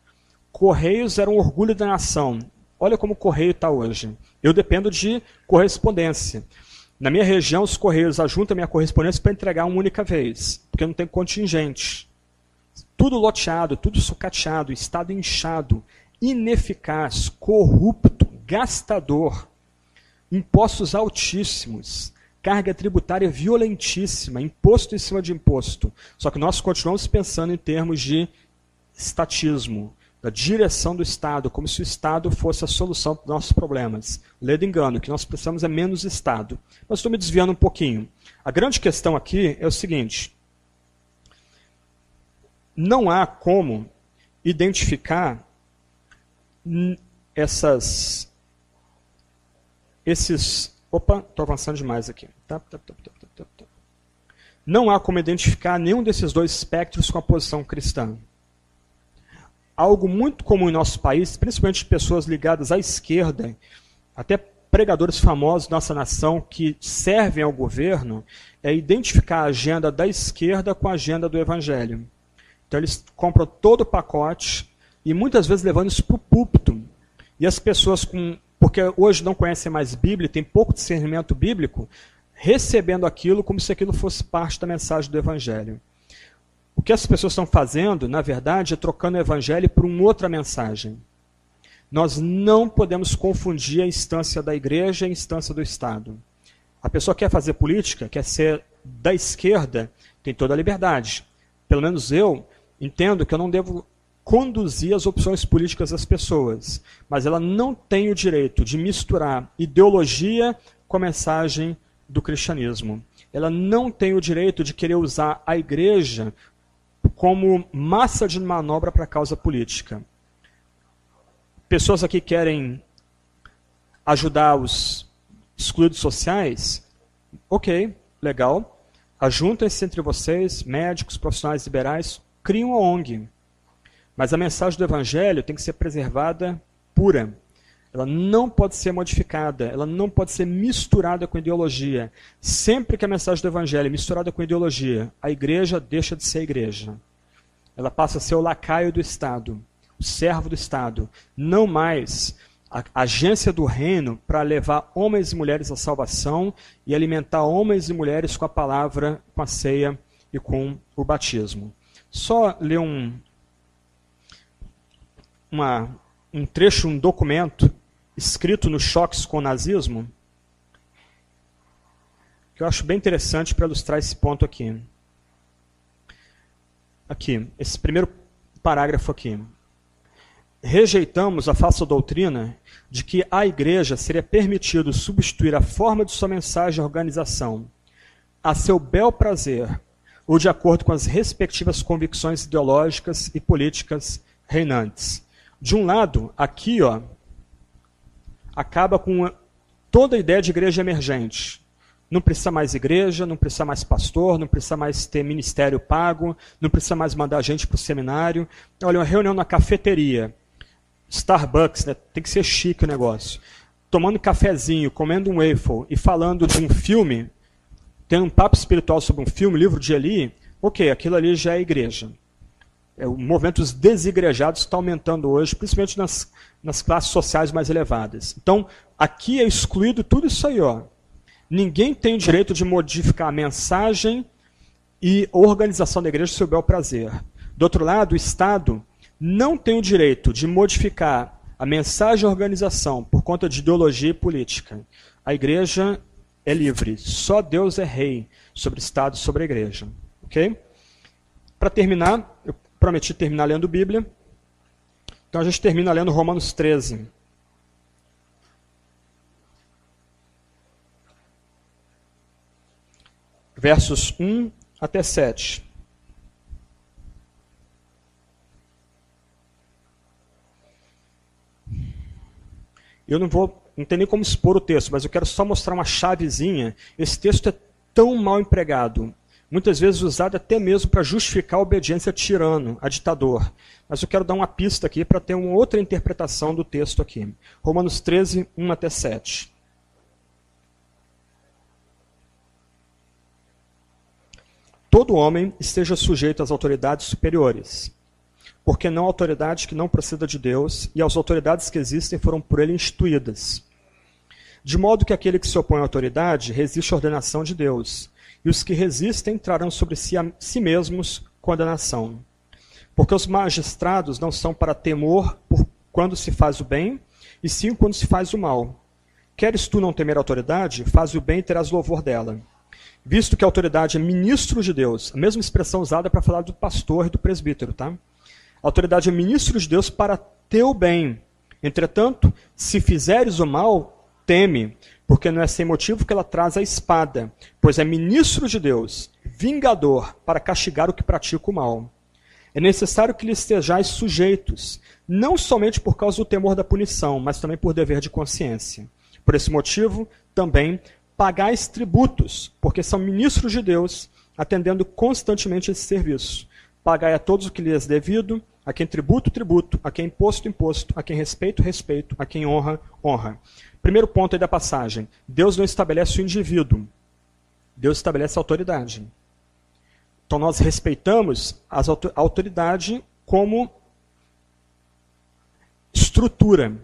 Correios era um orgulho da nação. Olha como o correio está hoje. Eu dependo de correspondência. Na minha região, os correios ajuntam minha correspondência para entregar uma única vez, porque não tem contingente. Tudo loteado, tudo sucateado, estado inchado, ineficaz, corrupto, gastador, impostos altíssimos, carga tributária violentíssima, imposto em cima de imposto. Só que nós continuamos pensando em termos de estatismo, da direção do Estado, como se o Estado fosse a solução para os nossos problemas. Ledo engano, o que nós precisamos é menos Estado. Mas estou me desviando um pouquinho. A grande questão aqui é o seguinte: não há como identificar essas, esses. Opa, estou avançando demais aqui. Tá, tá, tá, não há como identificar nenhum desses dois espectros com a posição cristã algo muito comum em nosso país, principalmente pessoas ligadas à esquerda, até pregadores famosos da nossa nação que servem ao governo, é identificar a agenda da esquerda com a agenda do evangelho. Então eles compram todo o pacote e muitas vezes levando isso para o púlpito. E as pessoas com. Porque hoje não conhecem mais Bíblia, tem pouco discernimento bíblico, recebendo aquilo como se aquilo fosse parte da mensagem do Evangelho. O que as pessoas estão fazendo, na verdade, é trocando o evangelho por uma outra mensagem. Nós não podemos confundir a instância da igreja e a instância do Estado. A pessoa quer fazer política, quer ser da esquerda, tem toda a liberdade. Pelo menos eu entendo que eu não devo conduzir as opções políticas das pessoas, mas ela não tem o direito de misturar ideologia com a mensagem do cristianismo. Ela não tem o direito de querer usar a igreja como massa de manobra para a causa política. Pessoas aqui querem ajudar os excluídos sociais? Ok, legal. Ajuntem-se entre vocês, médicos, profissionais liberais, criem uma ONG. Mas a mensagem do Evangelho tem que ser preservada pura. Ela não pode ser modificada, ela não pode ser misturada com ideologia. Sempre que a mensagem do Evangelho é misturada com ideologia, a igreja deixa de ser igreja ela passa a ser o lacaio do Estado, o servo do Estado, não mais a agência do reino para levar homens e mulheres à salvação e alimentar homens e mulheres com a palavra, com a ceia e com o batismo. Só ler um, uma, um trecho, um documento escrito nos choques com o nazismo, que eu acho bem interessante para ilustrar esse ponto aqui aqui, esse primeiro parágrafo aqui. Rejeitamos a falsa doutrina de que à igreja seria permitido substituir a forma de sua mensagem à organização, a seu bel prazer, ou de acordo com as respectivas convicções ideológicas e políticas reinantes. De um lado, aqui, ó, acaba com toda a ideia de igreja emergente. Não precisa mais igreja, não precisa mais pastor, não precisa mais ter ministério pago, não precisa mais mandar gente para o seminário. Olha, uma reunião na cafeteria, Starbucks, né? tem que ser chique o negócio. Tomando cafezinho, comendo um waffle e falando de um filme, tendo um papo espiritual sobre um filme, livro de Eli, ok, aquilo ali já é igreja. É, o movimento dos desigrejados está aumentando hoje, principalmente nas, nas classes sociais mais elevadas. Então, aqui é excluído tudo isso aí, ó Ninguém tem o direito de modificar a mensagem e organização da igreja seu bel prazer. Do outro lado, o Estado não tem o direito de modificar a mensagem e a organização por conta de ideologia e política. A igreja é livre. Só Deus é rei sobre o Estado e sobre a igreja. Ok? Para terminar, eu prometi terminar lendo Bíblia. Então a gente termina lendo Romanos 13. versos 1 até 7. Eu não vou, não tem nem como expor o texto, mas eu quero só mostrar uma chavezinha. Esse texto é tão mal empregado, muitas vezes usado até mesmo para justificar a obediência a tirano, a ditador. Mas eu quero dar uma pista aqui para ter uma outra interpretação do texto aqui. Romanos 13, 1 até 7. todo homem esteja sujeito às autoridades superiores, porque não autoridade que não proceda de Deus, e as autoridades que existem foram por ele instituídas. De modo que aquele que se opõe à autoridade resiste à ordenação de Deus, e os que resistem trarão sobre si, a, si mesmos condenação. Porque os magistrados não são para temor por quando se faz o bem, e sim quando se faz o mal. Queres tu não temer a autoridade? Faz o bem e terás louvor dela. Visto que a autoridade é ministro de Deus, a mesma expressão usada para falar do pastor e do presbítero, tá? A autoridade é ministro de Deus para teu bem. Entretanto, se fizeres o mal, teme, porque não é sem motivo que ela traz a espada, pois é ministro de Deus, vingador, para castigar o que pratica o mal. É necessário que lhe estejais sujeitos, não somente por causa do temor da punição, mas também por dever de consciência. Por esse motivo, também pagais tributos, porque são ministros de Deus, atendendo constantemente esse serviço. Pagai a todos o que lhes é devido, a quem tributo, tributo, a quem imposto, imposto, a quem respeito, respeito, a quem honra, honra. Primeiro ponto aí da passagem: Deus não estabelece o indivíduo, Deus estabelece a autoridade. Então nós respeitamos a autoridade como estrutura.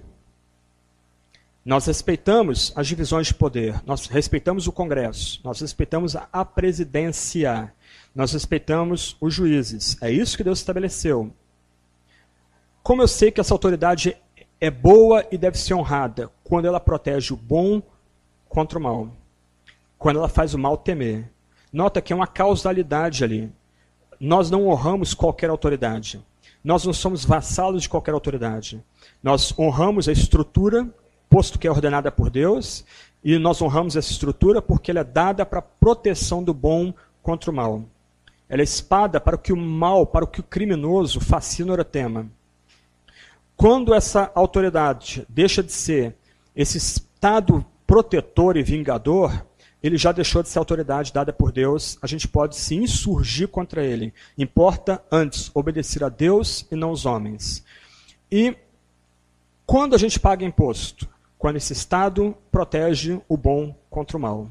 Nós respeitamos as divisões de poder, nós respeitamos o Congresso, nós respeitamos a presidência, nós respeitamos os juízes. É isso que Deus estabeleceu. Como eu sei que essa autoridade é boa e deve ser honrada? Quando ela protege o bom contra o mal. Quando ela faz o mal temer. Nota que é uma causalidade ali. Nós não honramos qualquer autoridade. Nós não somos vassalos de qualquer autoridade. Nós honramos a estrutura posto que é ordenada por Deus, e nós honramos essa estrutura porque ela é dada para proteção do bom contra o mal. Ela é espada para o que o mal, para o que o criminoso fascina tema. Quando essa autoridade deixa de ser esse estado protetor e vingador, ele já deixou de ser autoridade dada por Deus, a gente pode se insurgir contra ele. Importa antes obedecer a Deus e não os homens. E quando a gente paga imposto? quando esse Estado protege o bom contra o mal.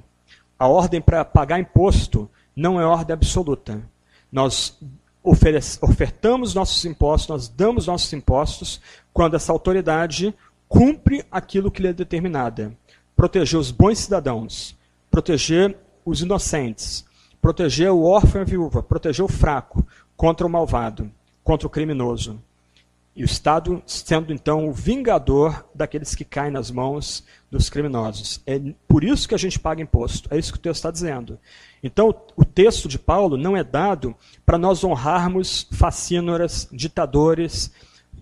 A ordem para pagar imposto não é ordem absoluta. Nós ofertamos nossos impostos, nós damos nossos impostos quando essa autoridade cumpre aquilo que lhe é determinada. Proteger os bons cidadãos, proteger os inocentes, proteger o órfão e a viúva, proteger o fraco contra o malvado, contra o criminoso. E o Estado sendo então o vingador daqueles que caem nas mãos dos criminosos. É por isso que a gente paga imposto. É isso que o texto está dizendo. Então, o texto de Paulo não é dado para nós honrarmos facínoras, ditadores,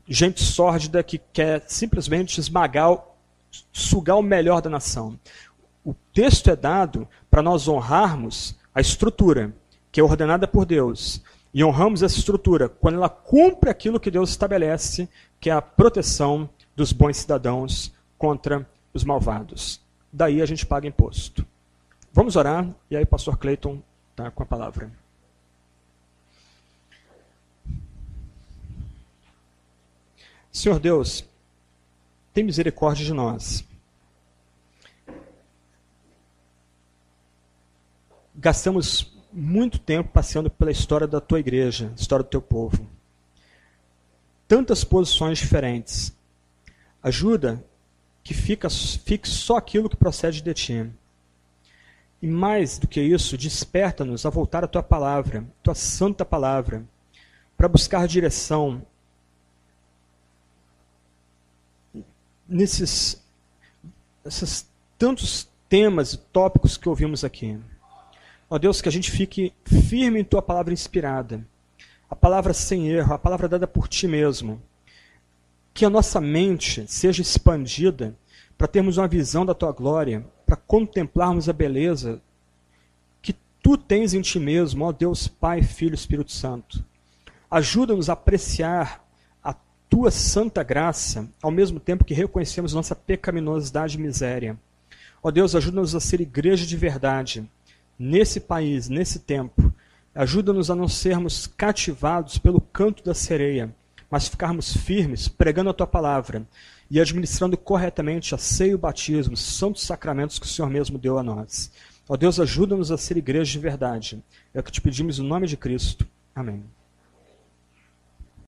gente sórdida que quer simplesmente esmagar, sugar o melhor da nação. O texto é dado para nós honrarmos a estrutura, que é ordenada por Deus, e honramos essa estrutura quando ela cumpre aquilo que Deus estabelece, que é a proteção dos bons cidadãos contra os malvados. Daí a gente paga imposto. Vamos orar e aí o pastor Clayton está com a palavra. Senhor Deus, tem misericórdia de nós. Gastamos muito tempo passeando pela história da tua igreja, história do teu povo. Tantas posições diferentes. Ajuda que fica, fique só aquilo que procede de ti. E mais do que isso, desperta-nos a voltar à tua palavra, tua santa palavra, para buscar direção nesses, nesses tantos temas e tópicos que ouvimos aqui. Ó Deus, que a gente fique firme em tua palavra inspirada, a palavra sem erro, a palavra dada por ti mesmo. Que a nossa mente seja expandida para termos uma visão da tua glória, para contemplarmos a beleza que tu tens em ti mesmo, ó Deus, Pai, Filho Espírito Santo. Ajuda-nos a apreciar a tua santa graça, ao mesmo tempo que reconhecemos nossa pecaminosidade e miséria. Ó Deus, ajuda-nos a ser igreja de verdade nesse país, nesse tempo. Ajuda-nos a não sermos cativados pelo canto da sereia, mas ficarmos firmes, pregando a tua palavra e administrando corretamente a ceia e o batismo, santos sacramentos que o Senhor mesmo deu a nós. Ó Deus, ajuda-nos a ser igreja de verdade. É o que te pedimos no nome de Cristo. Amém.